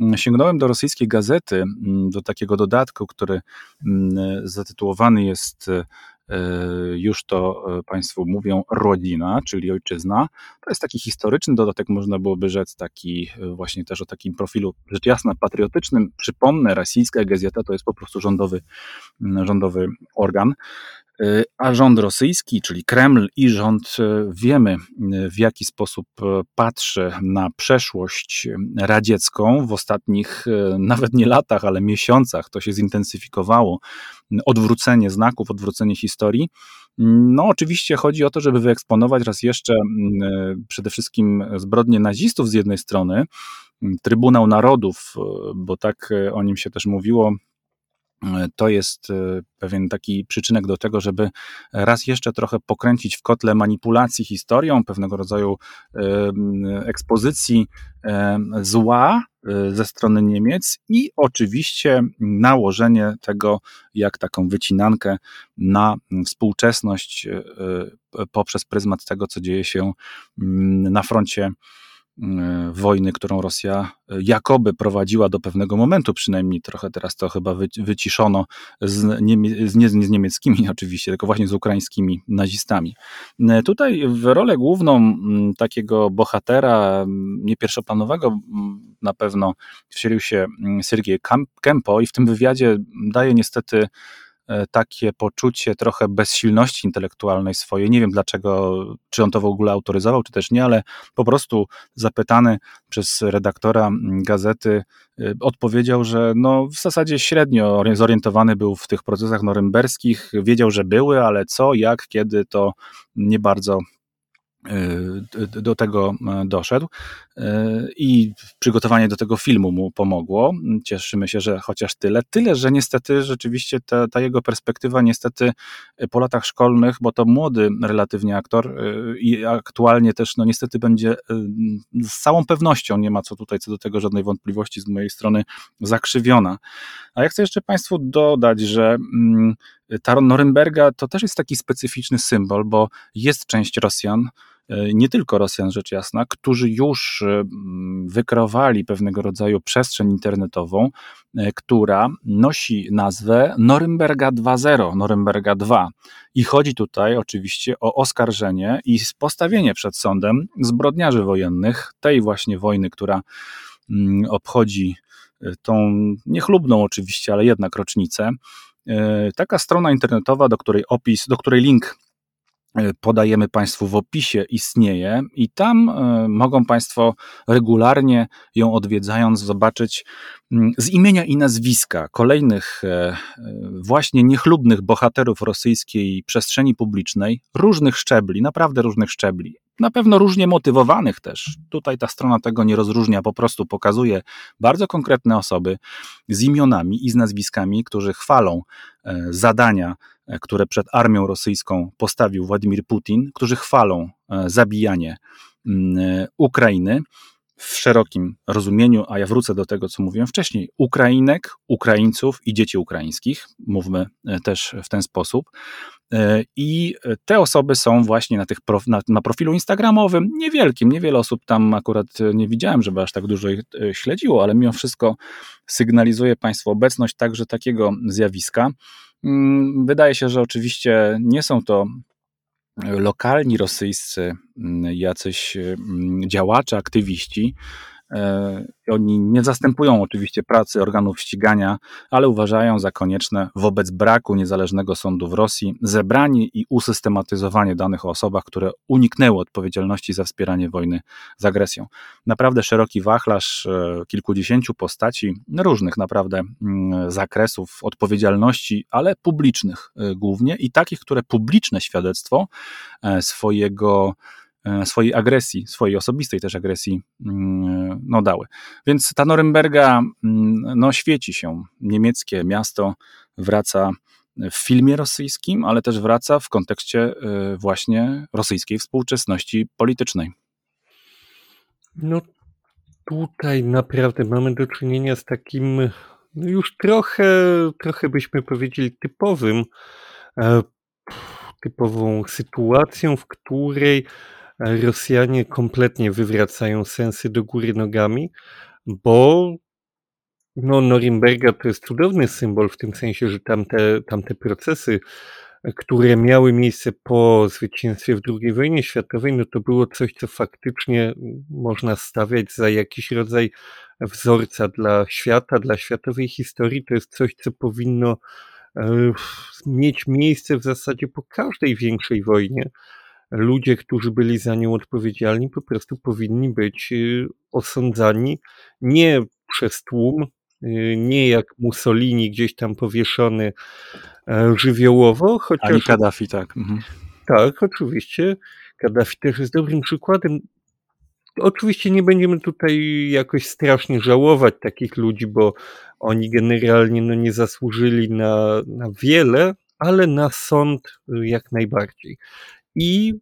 Mm, sięgnąłem do rosyjskiej gazety, mm, do takiego dodatku, który mm, zatytułowany jest już to e, Państwu mówią rodzina, czyli ojczyzna. To jest taki historyczny dodatek, można byłoby rzec, taki e, właśnie też o takim profilu rzecz jasna patriotycznym. Przypomnę, rosyjska gazeta to jest po prostu rządowy, rządowy organ. Y, a rząd rosyjski, czyli Kreml i rząd, y, wiemy y, w jaki sposób patrzy na przeszłość radziecką w ostatnich nawet nie latach, ale miesiącach. To się zintensyfikowało. Odwrócenie znaków, odwrócenie historii. No, oczywiście chodzi o to, żeby wyeksponować raz jeszcze przede wszystkim zbrodnie nazistów z jednej strony, Trybunał Narodów, bo tak o nim się też mówiło to jest e, pewien taki przyczynek do tego, żeby raz jeszcze trochę pokręcić w kotle manipulacji historią, pewnego rodzaju e, ekspozycji e, zła ze strony Niemiec i oczywiście nałożenie tego jak taką wycinankę na współczesność poprzez pryzmat tego, co dzieje się na froncie wojny, którą Rosja jakoby prowadziła do pewnego momentu, przynajmniej trochę teraz to chyba wyciszono z, niemie, z, nie, z niemieckimi oczywiście, tylko właśnie z ukraińskimi nazistami. Tutaj w rolę główną takiego bohatera, nie pierwszoplanowego na pewno wcielił się Sergiej Kempo i w tym wywiadzie daje niestety E, takie poczucie trochę bezsilności intelektualnej swojej. Nie wiem dlaczego, czy on to w ogóle autoryzował, czy też nie, ale po prostu zapytany przez redaktora gazety e, odpowiedział, że no w zasadzie średnio zorientowany był w tych procesach norymberskich, wiedział, że były, ale co, jak, kiedy to nie bardzo do tego e, doszedł y, i przygotowanie do tego filmu mu pomogło. Cieszymy się, że chociaż tyle. Tyle, że niestety rzeczywiście ta, ta, jego perspektywa niestety po latach szkolnych, bo to młody relatywnie aktor y, i aktualnie też no niestety będzie z całą pewnością, nie ma co tutaj co do tego żadnej wątpliwości z mojej strony zakrzywiona. A ja chcę jeszcze Państwu dodać, że mm, ta Norymberga to też jest taki specyficzny symbol, bo jest część Rosjan, e, nie tylko Rosjan rzecz jasna, którzy już e, wykreowali pewnego rodzaju przestrzeń internetową, e, która nosi nazwę Norymberga 2.0, Norymberga 2. I chodzi tutaj oczywiście o oskarżenie i postawienie przed sądem zbrodniarzy wojennych, tej właśnie wojny, która mm, obchodzi tą niechlubną oczywiście, ale jednak rocznicę. E, taka strona internetowa, do której opis, do której link e, podajemy Państwu w opisie, istnieje i tam e, mogą Państwo regularnie ją odwiedzając zobaczyć mm, z imienia i nazwiska kolejnych właśnie niechlubnych bohaterów rosyjskiej przestrzeni publicznej, różnych szczebli, naprawdę różnych szczebli na pewno różnie motywowanych też. Tutaj ta strona tego nie rozróżnia, po prostu pokazuje bardzo konkretne osoby z imionami i z nazwiskami, którzy chwalą e, zadania, e, które przed armią rosyjską postawił Władimir Putin, którzy chwalą e, zabijanie mm, Ukrainy w szerokim rozumieniu, a ja wrócę do tego, co mówiłem wcześniej, Ukrainek, Ukraińców i dzieci ukraińskich, mówmy też w ten sposób. E, I te osoby są właśnie na, tych prof, na, na, profilu Instagramowym, niewielkim, niewiele osób tam akurat nie widziałem, żeby aż tak dużo ich e, śledziło, ale mimo wszystko sygnalizuje Państwu obecność także takiego zjawiska. Mm, wydaje się, że oczywiście nie są to lokalni rosyjscy mm, jacyś mm, działacze, aktywiści, E, oni nie zastępują oczywiście pracy organów ścigania, ale uważają za konieczne wobec braku niezależnego sądu w Rosji zebranie i usystematyzowanie danych o osobach, które uniknęły odpowiedzialności za wspieranie wojny z agresją. Naprawdę szeroki wachlarz e, kilkudziesięciu postaci różnych naprawdę mm, zakresów odpowiedzialności, ale publicznych e, głównie i takich, które publiczne świadectwo swojego E, swojej agresji, swojej osobistej też agresji mm, no, dały. Więc ta Norymberga mm, no, świeci się. Niemieckie miasto wraca w filmie rosyjskim, ale też wraca w kontekście e, właśnie rosyjskiej współczesności politycznej. No tutaj naprawdę mamy do czynienia z takim no już trochę, trochę byśmy powiedzieli typowym, e, typową sytuacją, w której Rosjanie kompletnie wywracają sensy do góry nogami, bo no, Norimberga to jest cudowny symbol w tym sensie, że tamte, tamte procesy, które miały miejsce po zwycięstwie w II wojnie światowej, no to było coś, co faktycznie można stawiać za jakiś rodzaj wzorca dla świata, dla światowej historii. To jest coś, co powinno e, mieć miejsce w zasadzie po każdej większej wojnie ludzie, którzy byli za nią odpowiedzialni, po prostu powinni być y, osądzani nie przez tłum, y, nie jak Mussolini gdzieś tam powieszony e, żywiołowo, chociaż... Ani Kaddafi, tak. Mhm. Tak, oczywiście. Kaddafi też jest dobrym przykładem. Oczywiście nie będziemy tutaj jakoś strasznie żałować takich ludzi, bo oni generalnie no, nie zasłużyli na, na wiele, ale na sąd y, jak najbardziej. I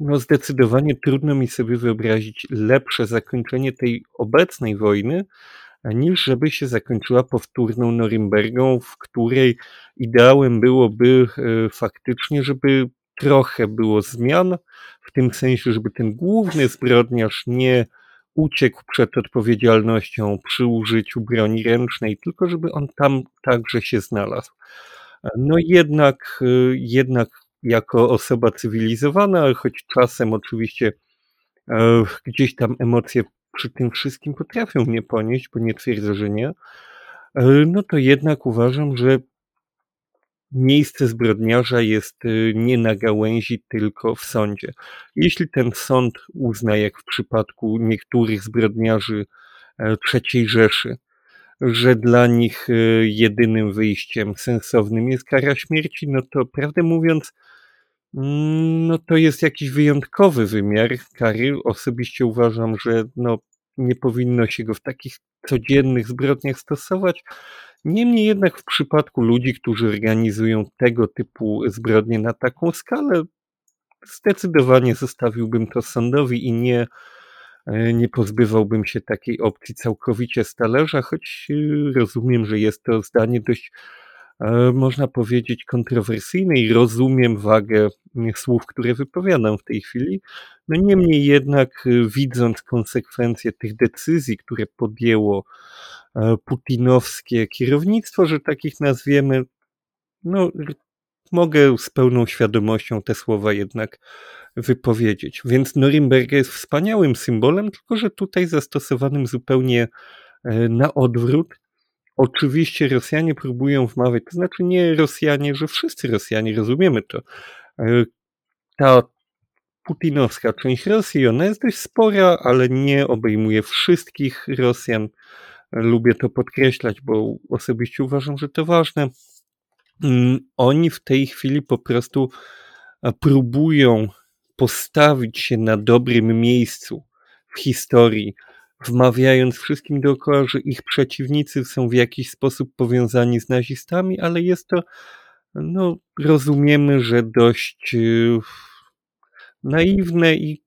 no zdecydowanie trudno mi sobie wyobrazić lepsze zakończenie tej obecnej wojny, niż żeby się zakończyła powtórną Norymbergą, w której ideałem byłoby e, faktycznie, żeby trochę było zmian, w tym sensie, żeby ten główny zbrodniarz nie uciekł przed odpowiedzialnością przy użyciu broni ręcznej, tylko żeby on tam także się znalazł. No jednak, y, jednak jako osoba cywilizowana, choć czasem oczywiście e, gdzieś tam emocje przy tym wszystkim potrafią mnie ponieść, bo nie twierdzę, że nie, e, no to jednak uważam, że miejsce zbrodniarza jest y, nie na gałęzi, tylko w sądzie. Jeśli ten sąd uzna, jak w przypadku niektórych zbrodniarzy e, III Rzeszy, że dla nich y, jedynym wyjściem sensownym jest kara śmierci, no to prawdę mówiąc, mm, no to jest jakiś wyjątkowy wymiar kary. Osobiście uważam, że no, nie powinno się go w takich codziennych zbrodniach stosować. Niemniej jednak w przypadku ludzi, którzy organizują tego typu zbrodnie na taką skalę, zdecydowanie zostawiłbym to sądowi i nie, nie pozbywałbym się takiej opcji całkowicie z talerza, choć e, rozumiem, że jest to zdanie dość, e, można powiedzieć, kontrowersyjne i rozumiem wagę słów, które wypowiadam w tej chwili. No niemniej jednak, widząc konsekwencje tych decyzji, które podjęło E, putinowskie kierownictwo, że takich nazwiemy, no, mogę z pełną świadomością te słowa jednak wypowiedzieć. Więc Norimberga jest wspaniałym symbolem, tylko że tutaj zastosowanym zupełnie e, na odwrót. Oczywiście Rosjanie próbują wmawiać, to znaczy nie Rosjanie, że wszyscy Rosjanie, rozumiemy to. E, ta putinowska część Rosji, ona jest dość spora, ale nie obejmuje wszystkich Rosjan. Lubię to podkreślać, bo osobiście uważam, że to ważne. Mm, oni w tej chwili po prostu próbują postawić się na dobrym miejscu w historii, wmawiając wszystkim dookoła, że ich przeciwnicy są w jakiś sposób powiązani z nazistami, ale jest to, no, rozumiemy, że dość y, naiwne i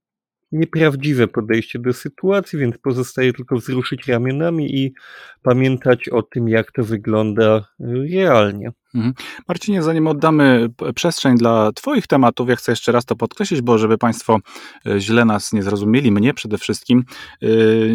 nieprawdziwe podejście do sytuacji, więc pozostaje tylko wzruszyć ramionami i pamiętać o tym, jak to wygląda realnie. Mhm. Marcinie, zanim oddamy przestrzeń dla Twoich tematów, ja chcę jeszcze raz to podkreślić, bo żeby Państwo e, źle nas nie zrozumieli, mnie przede wszystkim, e,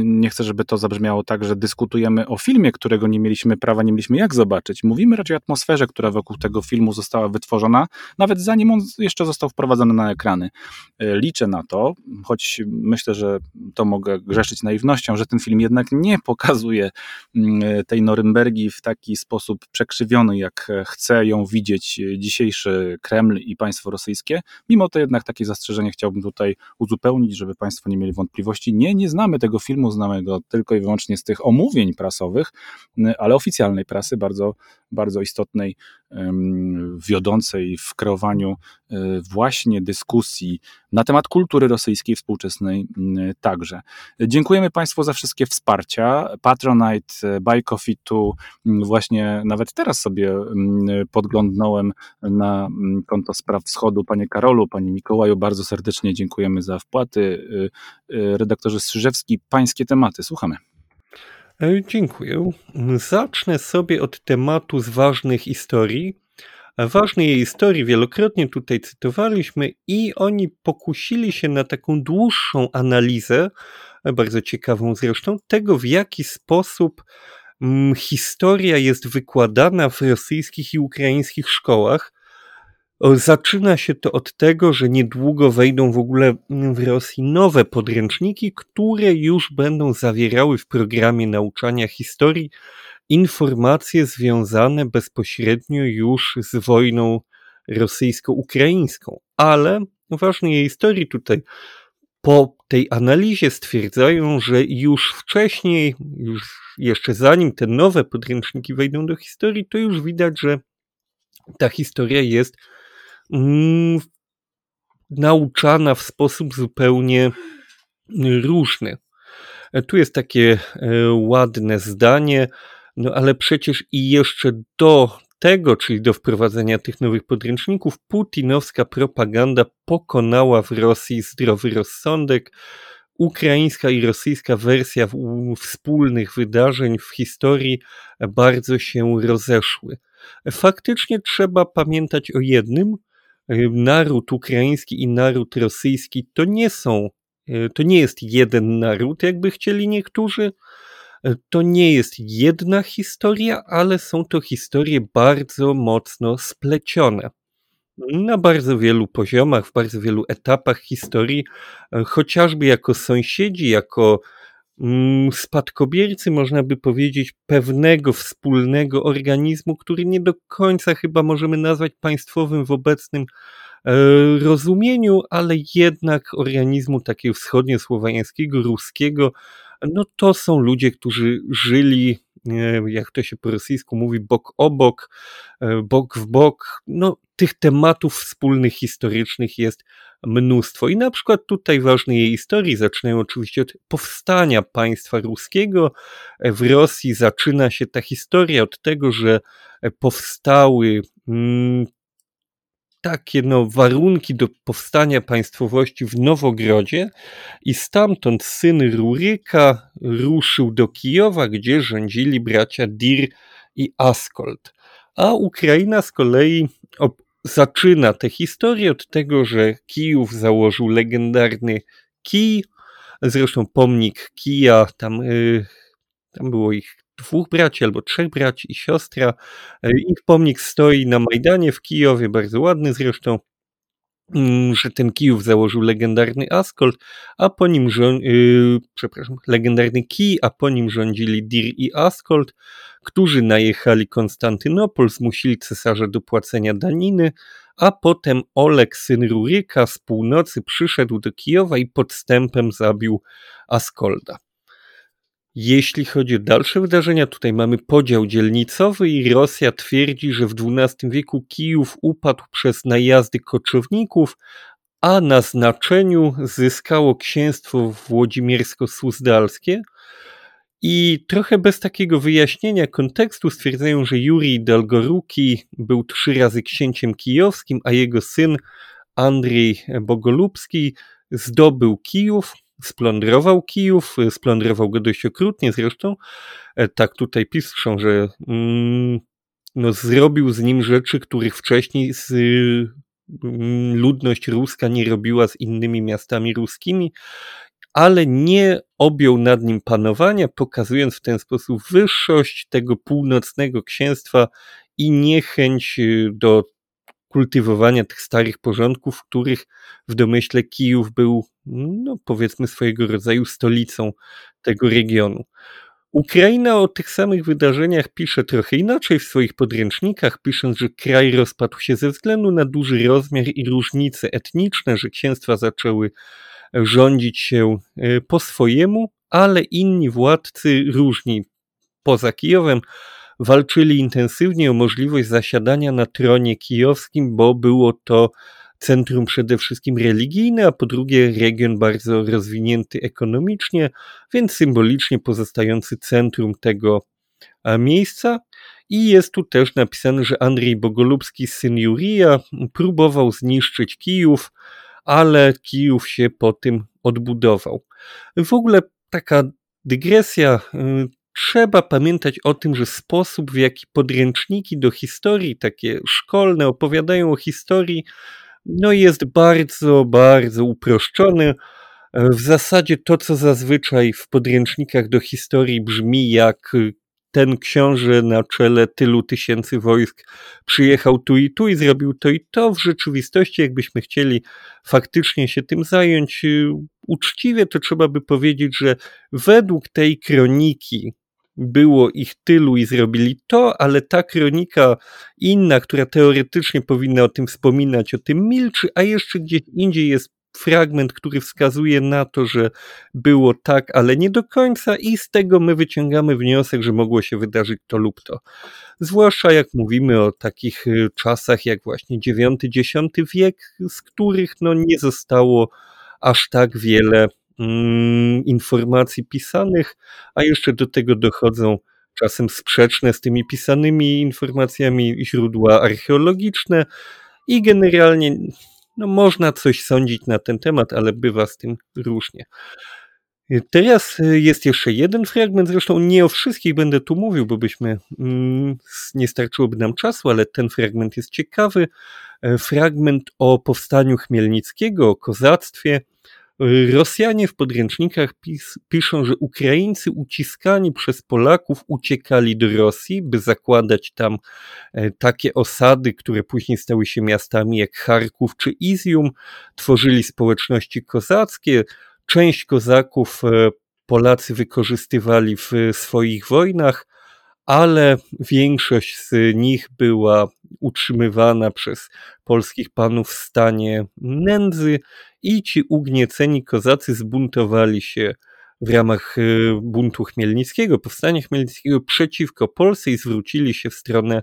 nie chcę, żeby to zabrzmiało tak, że dyskutujemy o filmie, którego nie mieliśmy prawa, nie mieliśmy jak zobaczyć. Mówimy raczej o atmosferze, która wokół tego filmu została wytworzona, nawet zanim on jeszcze został wprowadzony na ekrany. E, liczę na to, choć myślę, że to mogę grzeszyć naiwnością, że ten film jednak nie pokazuje mm, tej Norymbergi w taki sposób przekrzywiony, jak chce ją widzieć dzisiejszy Kreml i państwo rosyjskie. Mimo to jednak takie zastrzeżenie chciałbym tutaj uzupełnić, żeby państwo nie mieli wątpliwości. Nie, nie znamy tego filmu, znamy go tylko i wyłącznie z tych omówień prasowych, ale oficjalnej prasy, bardzo, bardzo istotnej, wiodącej w kreowaniu e, właśnie dyskusji na temat kultury rosyjskiej współczesnej także. Dziękujemy Państwu za wszystkie wsparcia. Patronite, Buy Coffee tu właśnie nawet teraz sobie podglądnąłem na konto Spraw Wschodu. Panie Karolu, Panie Mikołaju, bardzo serdecznie dziękujemy za wpłaty. Y, redaktorze Strzyżewski, Pańskie tematy, słuchamy. E, dziękuję. Zacznę sobie od tematu z ważnych historii. Ważnej historii wielokrotnie tutaj cytowaliśmy i oni pokusili się na taką dłuższą analizę, bardzo ciekawą zresztą, tego w jaki sposób Mm, historia jest wykładana w rosyjskich i ukraińskich szkołach. Zaczyna się to od tego, że niedługo wejdą w ogóle w Rosji nowe podręczniki, które już będą zawierały w programie nauczania historii informacje związane bezpośrednio już z wojną rosyjsko-ukraińską. Ale ważnej historii tutaj po tej analizie stwierdzają, że już wcześniej, już jeszcze zanim te nowe podręczniki wejdą do historii, to już widać, że ta historia jest mm, nauczana w sposób zupełnie różny. E, tu jest takie e, ładne zdanie, no ale przecież i jeszcze do tego, czyli do wprowadzenia tych nowych podręczników, putinowska propaganda pokonała w Rosji zdrowy rozsądek. Ukraińska i rosyjska wersja wspólnych wydarzeń w historii bardzo się rozeszły. Faktycznie trzeba pamiętać o jednym. Naród ukraiński i naród rosyjski to nie są to nie jest jeden naród, jakby chcieli niektórzy. To nie jest jedna historia, ale są to historie bardzo mocno splecione na bardzo wielu poziomach, w bardzo wielu etapach historii, chociażby jako sąsiedzi, jako spadkobiercy, można by powiedzieć, pewnego wspólnego organizmu, który nie do końca chyba możemy nazwać państwowym w obecnym e, rozumieniu, ale jednak organizmu takiego wschodniosłowiańskiego, ruskiego, no to są ludzie, którzy żyli, jak to się po rosyjsku mówi, bok o bok, e, bok w bok. No, tych tematów wspólnych, historycznych jest mnóstwo. I na przykład tutaj ważne jej historii zaczynają oczywiście od powstania państwa ruskiego. W Rosji zaczyna się ta historia od tego, że powstały mm, takie no, warunki do powstania państwowości w Nowogrodzie i stamtąd syn Ruryka ruszył do Kijowa, gdzie rządzili bracia Dir i Askold. A Ukraina z kolei zaczyna tę historię od tego, że Kijów założył legendarny kij, zresztą pomnik kija, tam, yy, tam było ich dwóch braci albo trzech braci i siostra. E, ich pomnik stoi na Majdanie w Kijowie, bardzo ładny zresztą, mm, że ten Kijów założył legendarny Askold, a po nim yy, przepraszam, legendarny Kij, a po nim rządzili Dir i Askold, którzy najechali Konstantynopol, zmusili cesarza do płacenia daniny, a potem Olek, syn Ruryka z północy przyszedł do Kijowa i podstępem zabił Askolda. Jeśli chodzi o dalsze wydarzenia, tutaj mamy podział dzielnicowy i Rosja twierdzi, że w XII wieku Kijów upadł przez najazdy koczowników, a na znaczeniu zyskało księstwo włodzimiersko-suzdalskie. I trochę bez takiego wyjaśnienia kontekstu stwierdzają, że Jurij Dolgoruki był trzy razy księciem kijowskim, a jego syn Andrzej Bogolubski zdobył Kijów, splądrował Kijów, splądrował go dość okrutnie zresztą. E, tak tutaj piszą, że mm, no, zrobił z nim rzeczy, których wcześniej z, mm, ludność ruska nie robiła z innymi miastami ruskimi, ale nie objął nad nim panowania, pokazując w ten sposób wyższość tego północnego księstwa i niechęć y, do kultywowania tych starych porządków, których w domyśle Kijów był, no powiedzmy, swojego rodzaju stolicą tego regionu. Ukraina o tych samych wydarzeniach pisze trochę inaczej w swoich podręcznikach, pisząc, że kraj rozpadł się ze względu na duży rozmiar i różnice etniczne, że księstwa zaczęły rządzić się e, po swojemu, ale inni władcy różni poza Kijowem walczyli intensywnie o możliwość zasiadania na tronie kijowskim, bo było to centrum przede wszystkim religijne, a po drugie region bardzo rozwinięty ekonomicznie, więc symbolicznie pozostający centrum tego miejsca. I jest tu też napisane, że Andrzej Bogolubski, syn Jurija, próbował zniszczyć Kijów, ale Kijów się po tym odbudował. W ogóle taka dygresja y, trzeba pamiętać o tym, że sposób, w jaki podręczniki do historii, takie szkolne, opowiadają o historii, no jest bardzo, bardzo uproszczony. W zasadzie to, co zazwyczaj w podręcznikach do historii brzmi jak ten książę na czele tylu tysięcy wojsk przyjechał tu i tu i zrobił to i to. W rzeczywistości, jakbyśmy chcieli faktycznie się tym zająć y, uczciwie, to trzeba by powiedzieć, że według tej kroniki, było ich tylu i zrobili to, ale ta kronika inna, która teoretycznie powinna o tym wspominać, o tym milczy, a jeszcze gdzieś indziej jest fragment, który wskazuje na to, że było tak, ale nie do końca, i z tego my wyciągamy wniosek, że mogło się wydarzyć to lub to. Zwłaszcza jak mówimy o takich y, czasach jak właśnie IX-X wiek, z których no nie zostało aż tak wiele informacji pisanych, a jeszcze do tego dochodzą czasem sprzeczne z tymi pisanymi informacjami źródła archeologiczne i generalnie no, można coś sądzić na ten temat, ale bywa z tym różnie. Teraz jest jeszcze jeden fragment, zresztą nie o wszystkich będę tu mówił, bo byśmy mm, nie starczyłoby nam czasu, ale ten fragment jest ciekawy. Fragment o powstaniu Chmielnickiego, o kozactwie, Rosjanie w podręcznikach pis, piszą, że Ukraińcy uciskani przez Polaków uciekali do Rosji, by zakładać tam e, takie osady, które później stały się miastami jak Charków czy Izium, tworzyli społeczności kozackie. Część kozaków e, Polacy wykorzystywali w swoich wojnach, ale większość z nich była utrzymywana przez polskich panów w stanie nędzy i ci ugnieceni kozacy zbuntowali się w ramach y, buntu chmielnickiego, powstania chmielnickiego przeciwko Polsce i zwrócili się w stronę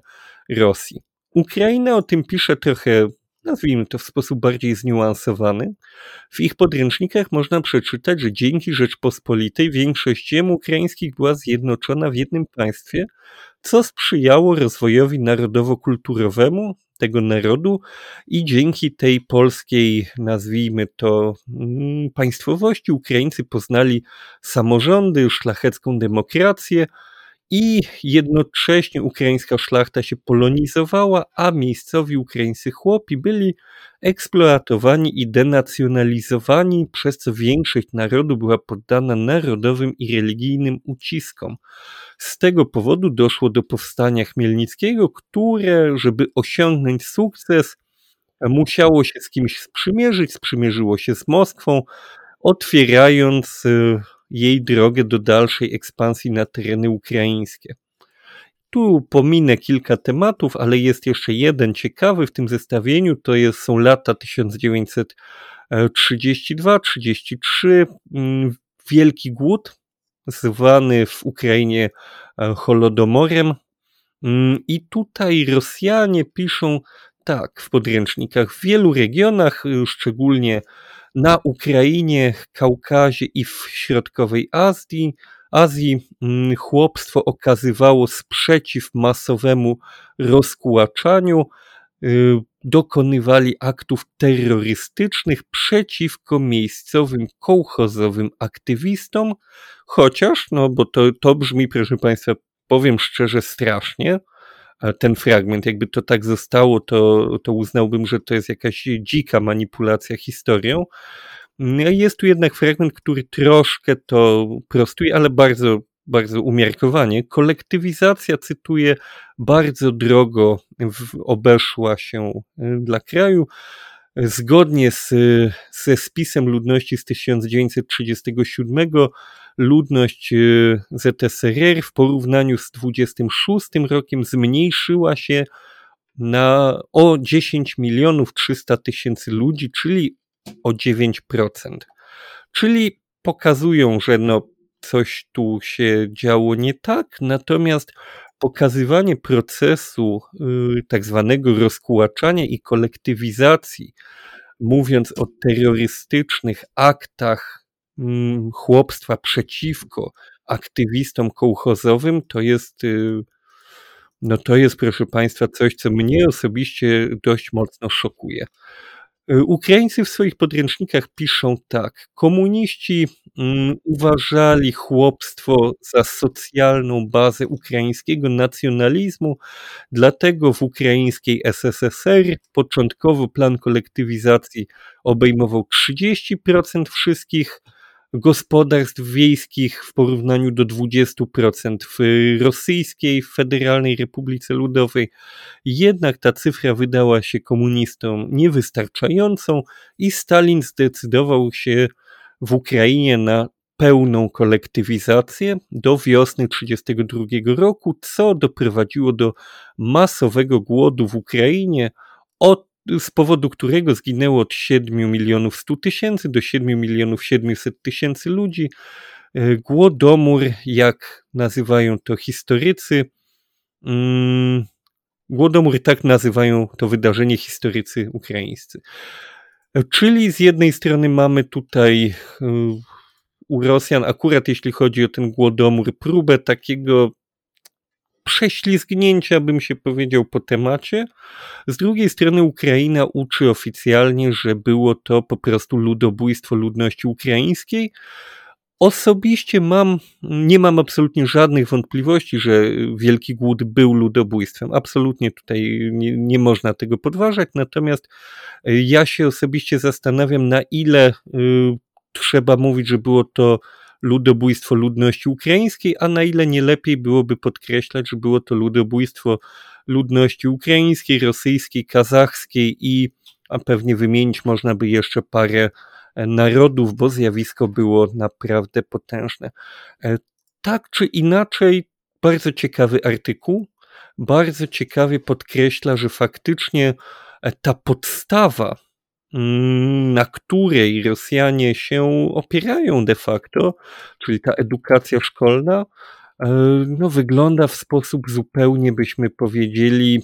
Rosji. Ukraina o tym pisze trochę nazwijmy to w sposób bardziej zniuansowany. W ich podręcznikach można przeczytać, że dzięki Rzeczpospolitej większość ziem ukraińskich była zjednoczona w jednym państwie, co sprzyjało rozwojowi narodowo-kulturowemu tego narodu i dzięki tej polskiej, nazwijmy to, mm, państwowości, Ukraińcy poznali samorządy, szlachecką demokrację, i jednocześnie ukraińska szlachta się polonizowała, a miejscowi ukraińscy chłopi byli eksploatowani i denacjonalizowani, przez co większość narodu była poddana narodowym i religijnym uciskom. Z tego powodu doszło do powstania Chmielnickiego, które, żeby osiągnąć sukces, musiało się z kimś sprzymierzyć, sprzymierzyło się z Moskwą, otwierając y, jej drogę do dalszej ekspansji na tereny ukraińskie. Tu pominę kilka tematów, ale jest jeszcze jeden ciekawy w tym zestawieniu, to jest, są lata 1932-33, mm, Wielki Głód, zwany w Ukrainie e, Holodomorem. Mm, I tutaj Rosjanie piszą tak w podręcznikach, w wielu regionach, y, szczególnie na Ukrainie, Kaukazie i w środkowej Azji, Azji mm, chłopstwo okazywało sprzeciw masowemu rozkłaczaniu, y, dokonywali aktów terrorystycznych przeciwko miejscowym kołchozowym aktywistom, chociaż, no bo to, to brzmi, proszę Państwa, powiem szczerze, strasznie, ten fragment. Jakby to tak zostało, to, to uznałbym, że to jest jakaś dzika manipulacja historią. No jest tu jednak fragment, który troszkę to prostuje, ale bardzo, bardzo umiarkowanie. Kolektywizacja, cytuję, bardzo drogo obeszła się y, dla kraju. Zgodnie z, ze spisem ludności z 1937 ludność y, ZSRR w porównaniu z 26 rokiem zmniejszyła się na o 10 milionów 300 tysięcy ludzi, czyli o 9%. Czyli pokazują, że no coś tu się działo nie tak, natomiast pokazywanie procesu y, tak zwanego rozkłaczania i kolektywizacji, mówiąc o terrorystycznych aktach mm, chłopstwa przeciwko aktywistom kołchozowym, to jest, y, no to jest, proszę Państwa, coś, co mnie osobiście dość mocno szokuje. Y, Ukraińcy w swoich podręcznikach piszą tak: komuniści mm, uważali chłopstwo za socjalną bazę ukraińskiego nacjonalizmu, dlatego w ukraińskiej SSSR początkowo plan kolektywizacji obejmował 30% wszystkich gospodarstw wiejskich w porównaniu do 20% w rosyjskiej Federalnej Republice Ludowej. Jednak ta cyfra wydała się komunistom niewystarczającą i Stalin zdecydował się w Ukrainie na pełną kolektywizację do wiosny 1932 roku, co doprowadziło do masowego głodu w Ukrainie od z powodu którego zginęło od 7 milionów 100 tysięcy do 7 milionów 700 tysięcy ludzi. E, Głodomór, jak nazywają to historycy, mm, Głodomór tak nazywają to wydarzenie historycy ukraińscy. E, czyli z jednej strony mamy tutaj e, u Rosjan, akurat jeśli chodzi o ten głodomór, próbę takiego prześlizgnięcia, bym się powiedział, po temacie. Z drugiej strony Ukraina uczy oficjalnie, że było to po prostu ludobójstwo ludności ukraińskiej. Osobiście mam, nie mam absolutnie żadnych wątpliwości, że Wielki Głód był ludobójstwem. Absolutnie tutaj nie, nie można tego podważać. Natomiast ja się osobiście zastanawiam, na ile y, trzeba mówić, że było to ludobójstwo ludności ukraińskiej, a na ile nie lepiej byłoby podkreślać, że było to ludobójstwo ludności ukraińskiej, rosyjskiej, kazachskiej i a pewnie wymienić można by jeszcze parę e, narodów, bo zjawisko było naprawdę potężne. E, tak czy inaczej, bardzo ciekawy artykuł, bardzo ciekawie podkreśla, że faktycznie e, ta podstawa, na której Rosjanie się opierają de facto, czyli ta edukacja szkolna, no, wygląda w sposób zupełnie, byśmy powiedzieli,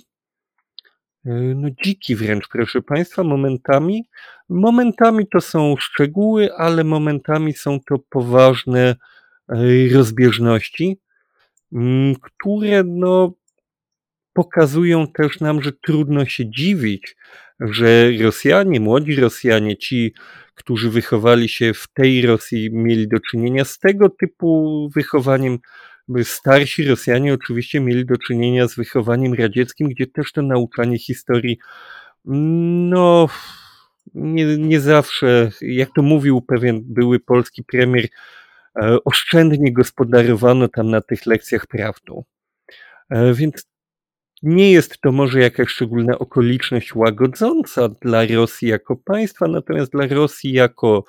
E, no dziki wręcz, proszę Państwa, momentami. Momentami to są szczegóły, ale momentami są to poważne e, rozbieżności, mm, które no, pokazują też nam, że trudno się dziwić, że Rosjanie, młodzi Rosjanie, ci, którzy wychowali się w tej Rosji, mieli do czynienia z tego typu wychowaniem, starsi Rosjanie oczywiście mieli do czynienia z wychowaniem radzieckim, gdzie też to nauczanie historii, no, nie, nie zawsze, jak to mówił pewien były polski premier, e, oszczędnie gospodarowano tam na tych lekcjach prawdą. E, więc nie jest to może jakaś szczególna okoliczność łagodząca dla Rosji jako państwa, natomiast dla Rosji jako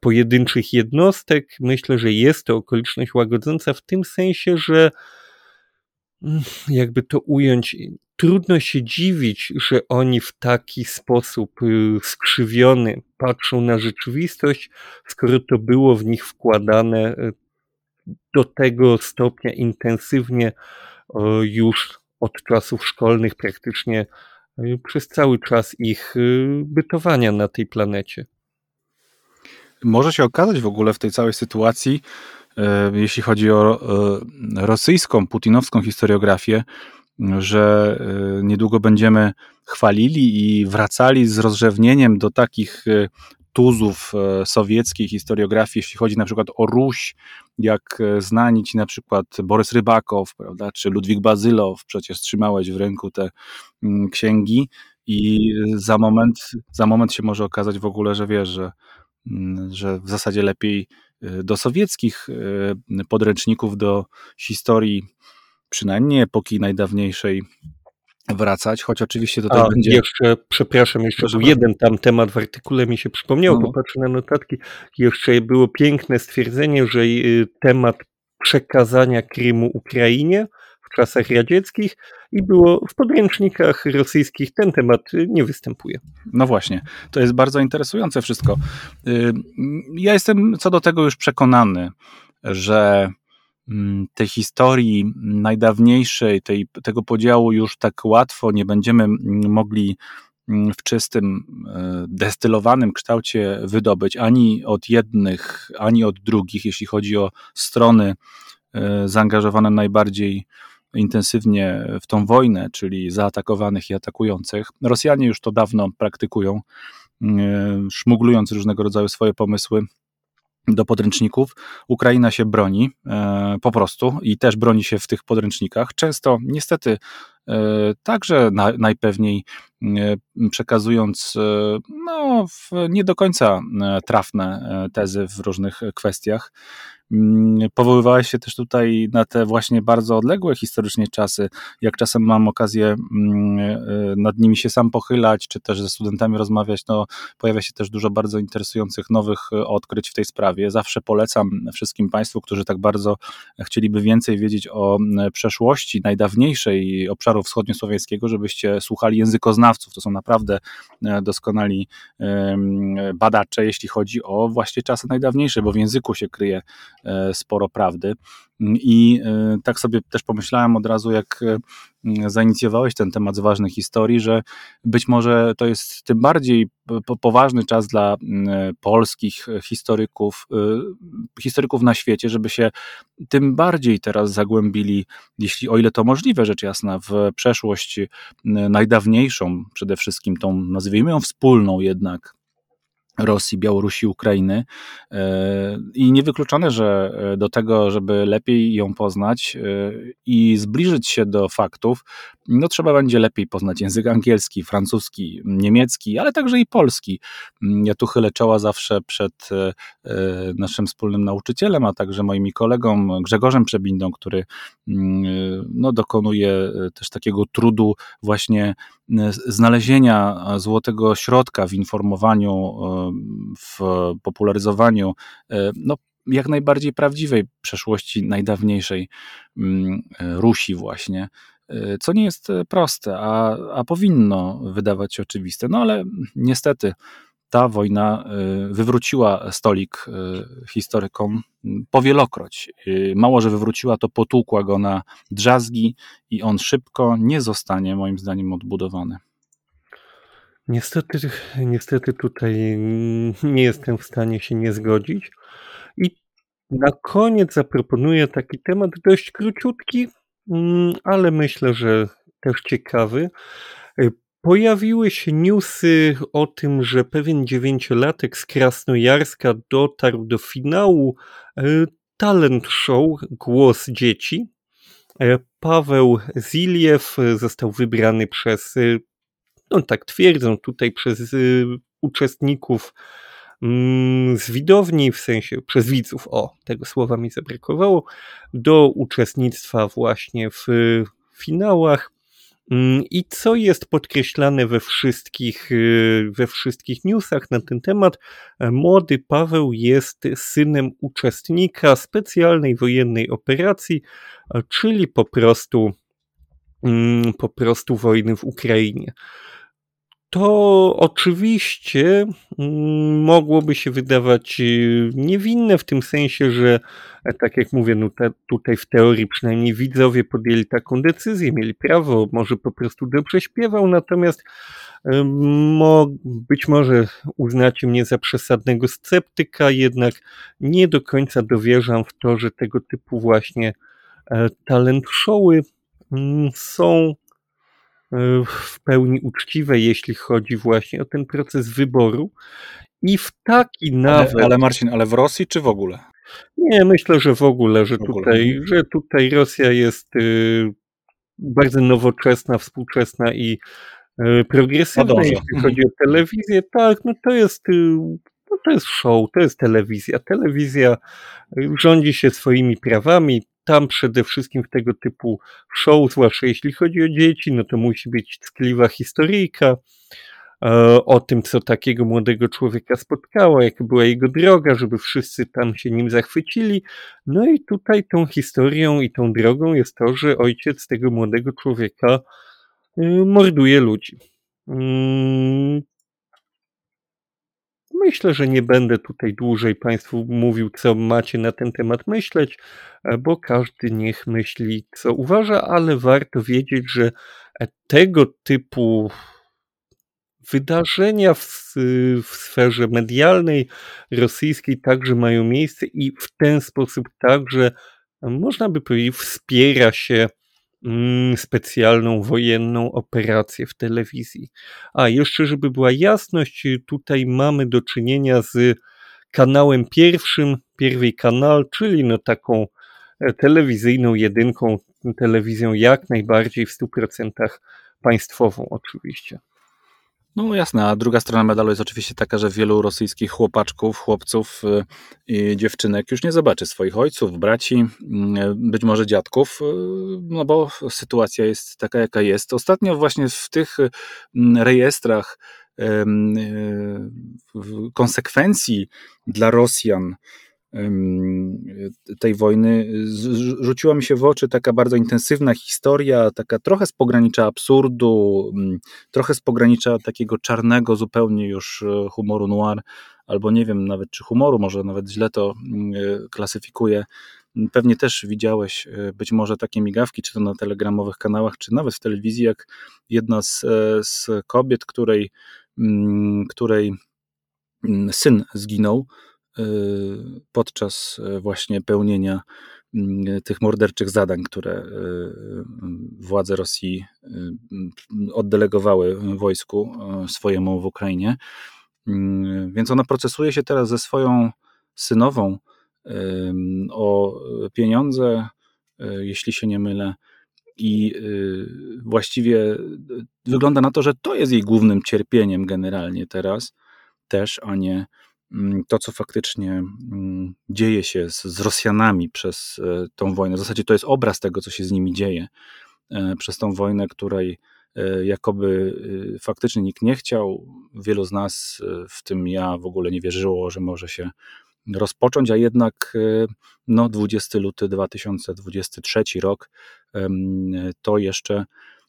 pojedynczych jednostek. Myślę, że jest to okoliczność łagodząca w tym sensie, że mm, jakby to ująć, trudno się dziwić, że oni w taki sposób y, skrzywiony patrzą na rzeczywistość, skoro to było w nich wkładane y, do tego stopnia intensywnie już od czasów szkolnych, praktycznie y, przez cały czas ich bytowania na tej planecie. Może się okazać w ogóle w tej całej sytuacji, e, jeśli chodzi o rosyjską, putinowską historiografię, że niedługo będziemy chwalili i wracali z rozrzewnieniem do takich tuzów sowieckiej historiografii, jeśli chodzi na przykład o Ruś, jak znani ci na przykład Borys Rybakow, prawda, czy Ludwik Bazylow, przecież trzymałeś w ręku te mm, księgi i za moment, za moment się może okazać w ogóle, że wiesz, że Mm, że w zasadzie lepiej y, do sowieckich y, podręczników do historii, przynajmniej epoki najdawniejszej, wracać, choć oczywiście tutaj A, będzie... jeszcze, przepraszam, jeszcze był jeden tam temat w artykule mi się przypomniał, no. popatrzę na notatki, jeszcze było piękne stwierdzenie, że y, temat przekazania Krymu Ukrainie w czasach radzieckich i było w podręcznikach rosyjskich ten temat nie występuje. No właśnie, to jest bardzo interesujące wszystko. Y, ja jestem co do tego już przekonany, że tej historii najdawniejszej, tej, tego podziału już tak łatwo nie będziemy mogli mm, w czystym, y, destylowanym kształcie wydobyć ani od jednych, ani od drugich, jeśli chodzi o strony y, zaangażowane najbardziej intensywnie w tą wojnę, czyli zaatakowanych i atakujących. Rosjanie już to dawno praktykują, mm, szmuglując różnego rodzaju swoje pomysły do podręczników. Ukraina się broni e, po prostu i też broni się w tych podręcznikach. Często, niestety, e, także na, najpewniej e, przekazując no, nie do końca trafne tezy w różnych kwestiach. Mm, powoływałeś się też tutaj na te właśnie bardzo odległe historycznie czasy. Jak czasem mam okazję mm, e, nad nimi się sam pochylać, czy też ze studentami rozmawiać, no pojawia się też dużo bardzo interesujących nowych e, odkryć w tej sprawie. Zawsze polecam wszystkim Państwu, którzy tak bardzo chcieliby więcej wiedzieć o przeszłości najdawniejszej obszaru wschodniosłowiańskiego, żebyście słuchali językoznawców. To są naprawdę e, doskonali badacze, jeśli chodzi o właśnie czasy najdawniejsze, bo w języku się kryje sporo prawdy. I e, tak sobie też pomyślałem od razu, jak e, zainicjowałeś ten temat z ważnych historii, że być może to jest tym bardziej poważny czas dla polskich historyków, historyków na świecie, żeby się tym bardziej teraz zagłębili, jeśli o ile to możliwe, rzecz jasna, w przeszłość najdawniejszą, przede wszystkim tą, nazwijmy ją wspólną jednak, Rosji, Białorusi, Ukrainy. E, I niewykluczone, że e, do tego, żeby lepiej ją poznać e, i zbliżyć się do faktów, no trzeba będzie lepiej poznać język angielski, francuski, niemiecki, ale także i polski. Mm, ja tu chylę czoła zawsze przed naszym wspólnym nauczycielem, a także moimi kolegą Grzegorzem Przebindą, który mm, no, dokonuje też takiego trudu właśnie znalezienia złotego środka w informowaniu w popularyzowaniu e, no, jak najbardziej prawdziwej przeszłości najdawniejszej mm, Rusi właśnie, e, co nie jest proste, a, a powinno wydawać się oczywiste. No ale niestety ta wojna e, wywróciła stolik historykom powielokroć. Mało, że wywróciła, to potłukła go na drzazgi i on szybko nie zostanie moim zdaniem odbudowany. Niestety, niestety tutaj nie jestem w stanie się nie zgodzić. I na koniec zaproponuję taki temat dość króciutki, mm, ale myślę, że też ciekawy. E, pojawiły się newsy o tym, że pewien dziewięciolatek z Krasnojarska dotarł do finału e, talent show Głos Dzieci. E, Paweł Ziliew został wybrany przez no tak twierdzą tutaj przez uczestników mm, z widowni, w sensie przez widzów, o, tego słowa mi zabrakowało, do uczestnictwa właśnie w finałach. Mm, I co jest podkreślane we wszystkich, y, we wszystkich newsach na ten temat, e, młody Paweł jest synem uczestnika specjalnej wojennej operacji, e, czyli po prostu, mm, po prostu wojny w Ukrainie to oczywiście mm, mogłoby się wydawać y, niewinne w tym sensie, że e, tak jak mówię, no te, tutaj w teorii przynajmniej widzowie podjęli taką decyzję, mieli prawo, może po prostu dobrze śpiewał, natomiast mo, być może uznacie mnie za przesadnego sceptyka, jednak nie do końca dowierzam w to, że tego typu właśnie e, talent showy mm, są w pełni uczciwe, jeśli chodzi właśnie o ten proces wyboru. I w taki nawet. Ale, ale Marcin, ale w Rosji czy w ogóle? Nie, myślę, że w ogóle, że, w ogóle. Tutaj, że tutaj Rosja jest y, bardzo nowoczesna, współczesna i y, progresywna, jeśli mhm. chodzi o telewizję. Tak, no to jest. Y, no to jest show, to jest telewizja. Telewizja rządzi się swoimi prawami, tam przede wszystkim w tego typu show, zwłaszcza jeśli chodzi o dzieci, no to musi być tkliwa historyjka e, o tym, co takiego młodego człowieka spotkało, jaka była jego droga, żeby wszyscy tam się nim zachwycili. No i tutaj tą historią i tą drogą jest to, że ojciec tego młodego człowieka e, morduje ludzi. Myślę, że nie będę tutaj dłużej Państwu mówił, co macie na ten temat myśleć, e, bo każdy niech myśli, co uważa, ale warto wiedzieć, że e, tego typu wydarzenia w, w sferze medialnej rosyjskiej także mają miejsce i w ten sposób także, można by powiedzieć, wspiera się specjalną wojenną operację w telewizji. A jeszcze, żeby była jasność, tutaj mamy do czynienia z kanałem pierwszym, pierwej kanał, czyli no taką e, telewizyjną jedynką, telewizją jak najbardziej w 100% państwową oczywiście. No jasne, a druga strona medalu jest oczywiście taka, że wielu rosyjskich chłopaczków, chłopców y, i dziewczynek już nie zobaczy swoich ojców, braci, y, być może dziadków, y, no bo sytuacja jest taka, jaka jest. Ostatnio właśnie w tych rejestrach konsekwencji dla Rosjan tej wojny, rzuciła mi się w oczy taka bardzo intensywna historia, taka trochę z pogranicza absurdu, trochę z pogranicza takiego czarnego zupełnie już e, humoru noir, albo nie wiem nawet czy humoru, może nawet źle to e, klasyfikuję. Pewnie też widziałeś e, być może takie migawki, czy to na telegramowych kanałach, czy nawet w telewizji, jak jedna z, z kobiet, której, której syn zginął, podczas y, właśnie pełnienia mm, tych morderczych zadań, które y, władze Rosji oddelegowały wojsku swojemu w Ukrainie. Mm, więc ona procesuje się teraz ze swoją synową o pieniądze, jeśli się nie mylę. I y, właściwie wygląda na to, że to jest jej głównym cierpieniem generalnie teraz też, a nie to, co faktycznie mm, dzieje się z, z Rosjanami przez e, tą wojnę. W zasadzie to jest obraz tego, co się z nimi dzieje e, przez tą wojnę, której e, jakoby faktycznie nikt nie chciał. Wielu z nas, w tym ja, w ogóle nie wierzyło, że może się rozpocząć, a jednak no, 20 luty 2023 rok to jeszcze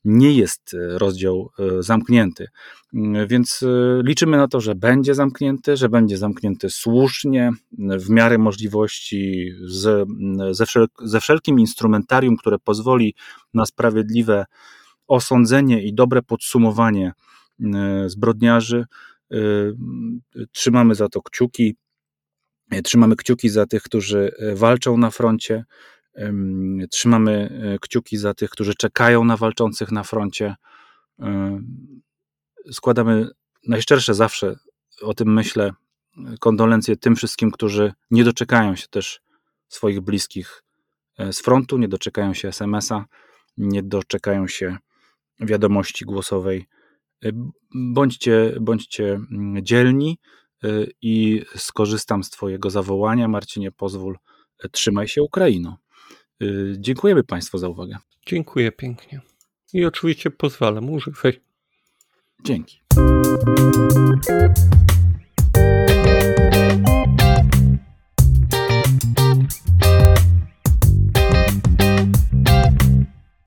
nie jest e, rozdział e, zamknięty. Mm, więc e, liczymy na to, że będzie zamknięty, że będzie zamknięty słusznie, w miarę możliwości, z, ze, wszel ze wszelkim instrumentarium, które pozwoli na sprawiedliwe osądzenie i dobre podsumowanie zbrodniarzy. Trzymamy za to kciuki. Trzymamy kciuki za tych, którzy walczą na froncie. Trzymamy e, kciuki za tych, którzy czekają na walczących na froncie. Składamy najszczersze zawsze, o tym myślę, kondolencje tym wszystkim, którzy nie doczekają się też swoich bliskich e, z frontu, nie doczekają się SMS-a, nie doczekają się wiadomości głosowej. E, bądźcie, bądźcie mm, dzielni i skorzystam z Twojego zawołania. Marcinie, pozwól, trzymaj się Ukraino. Y, dziękujemy Państwu za uwagę. Dziękuję pięknie. I oczywiście pozwalam używać. Dzięki.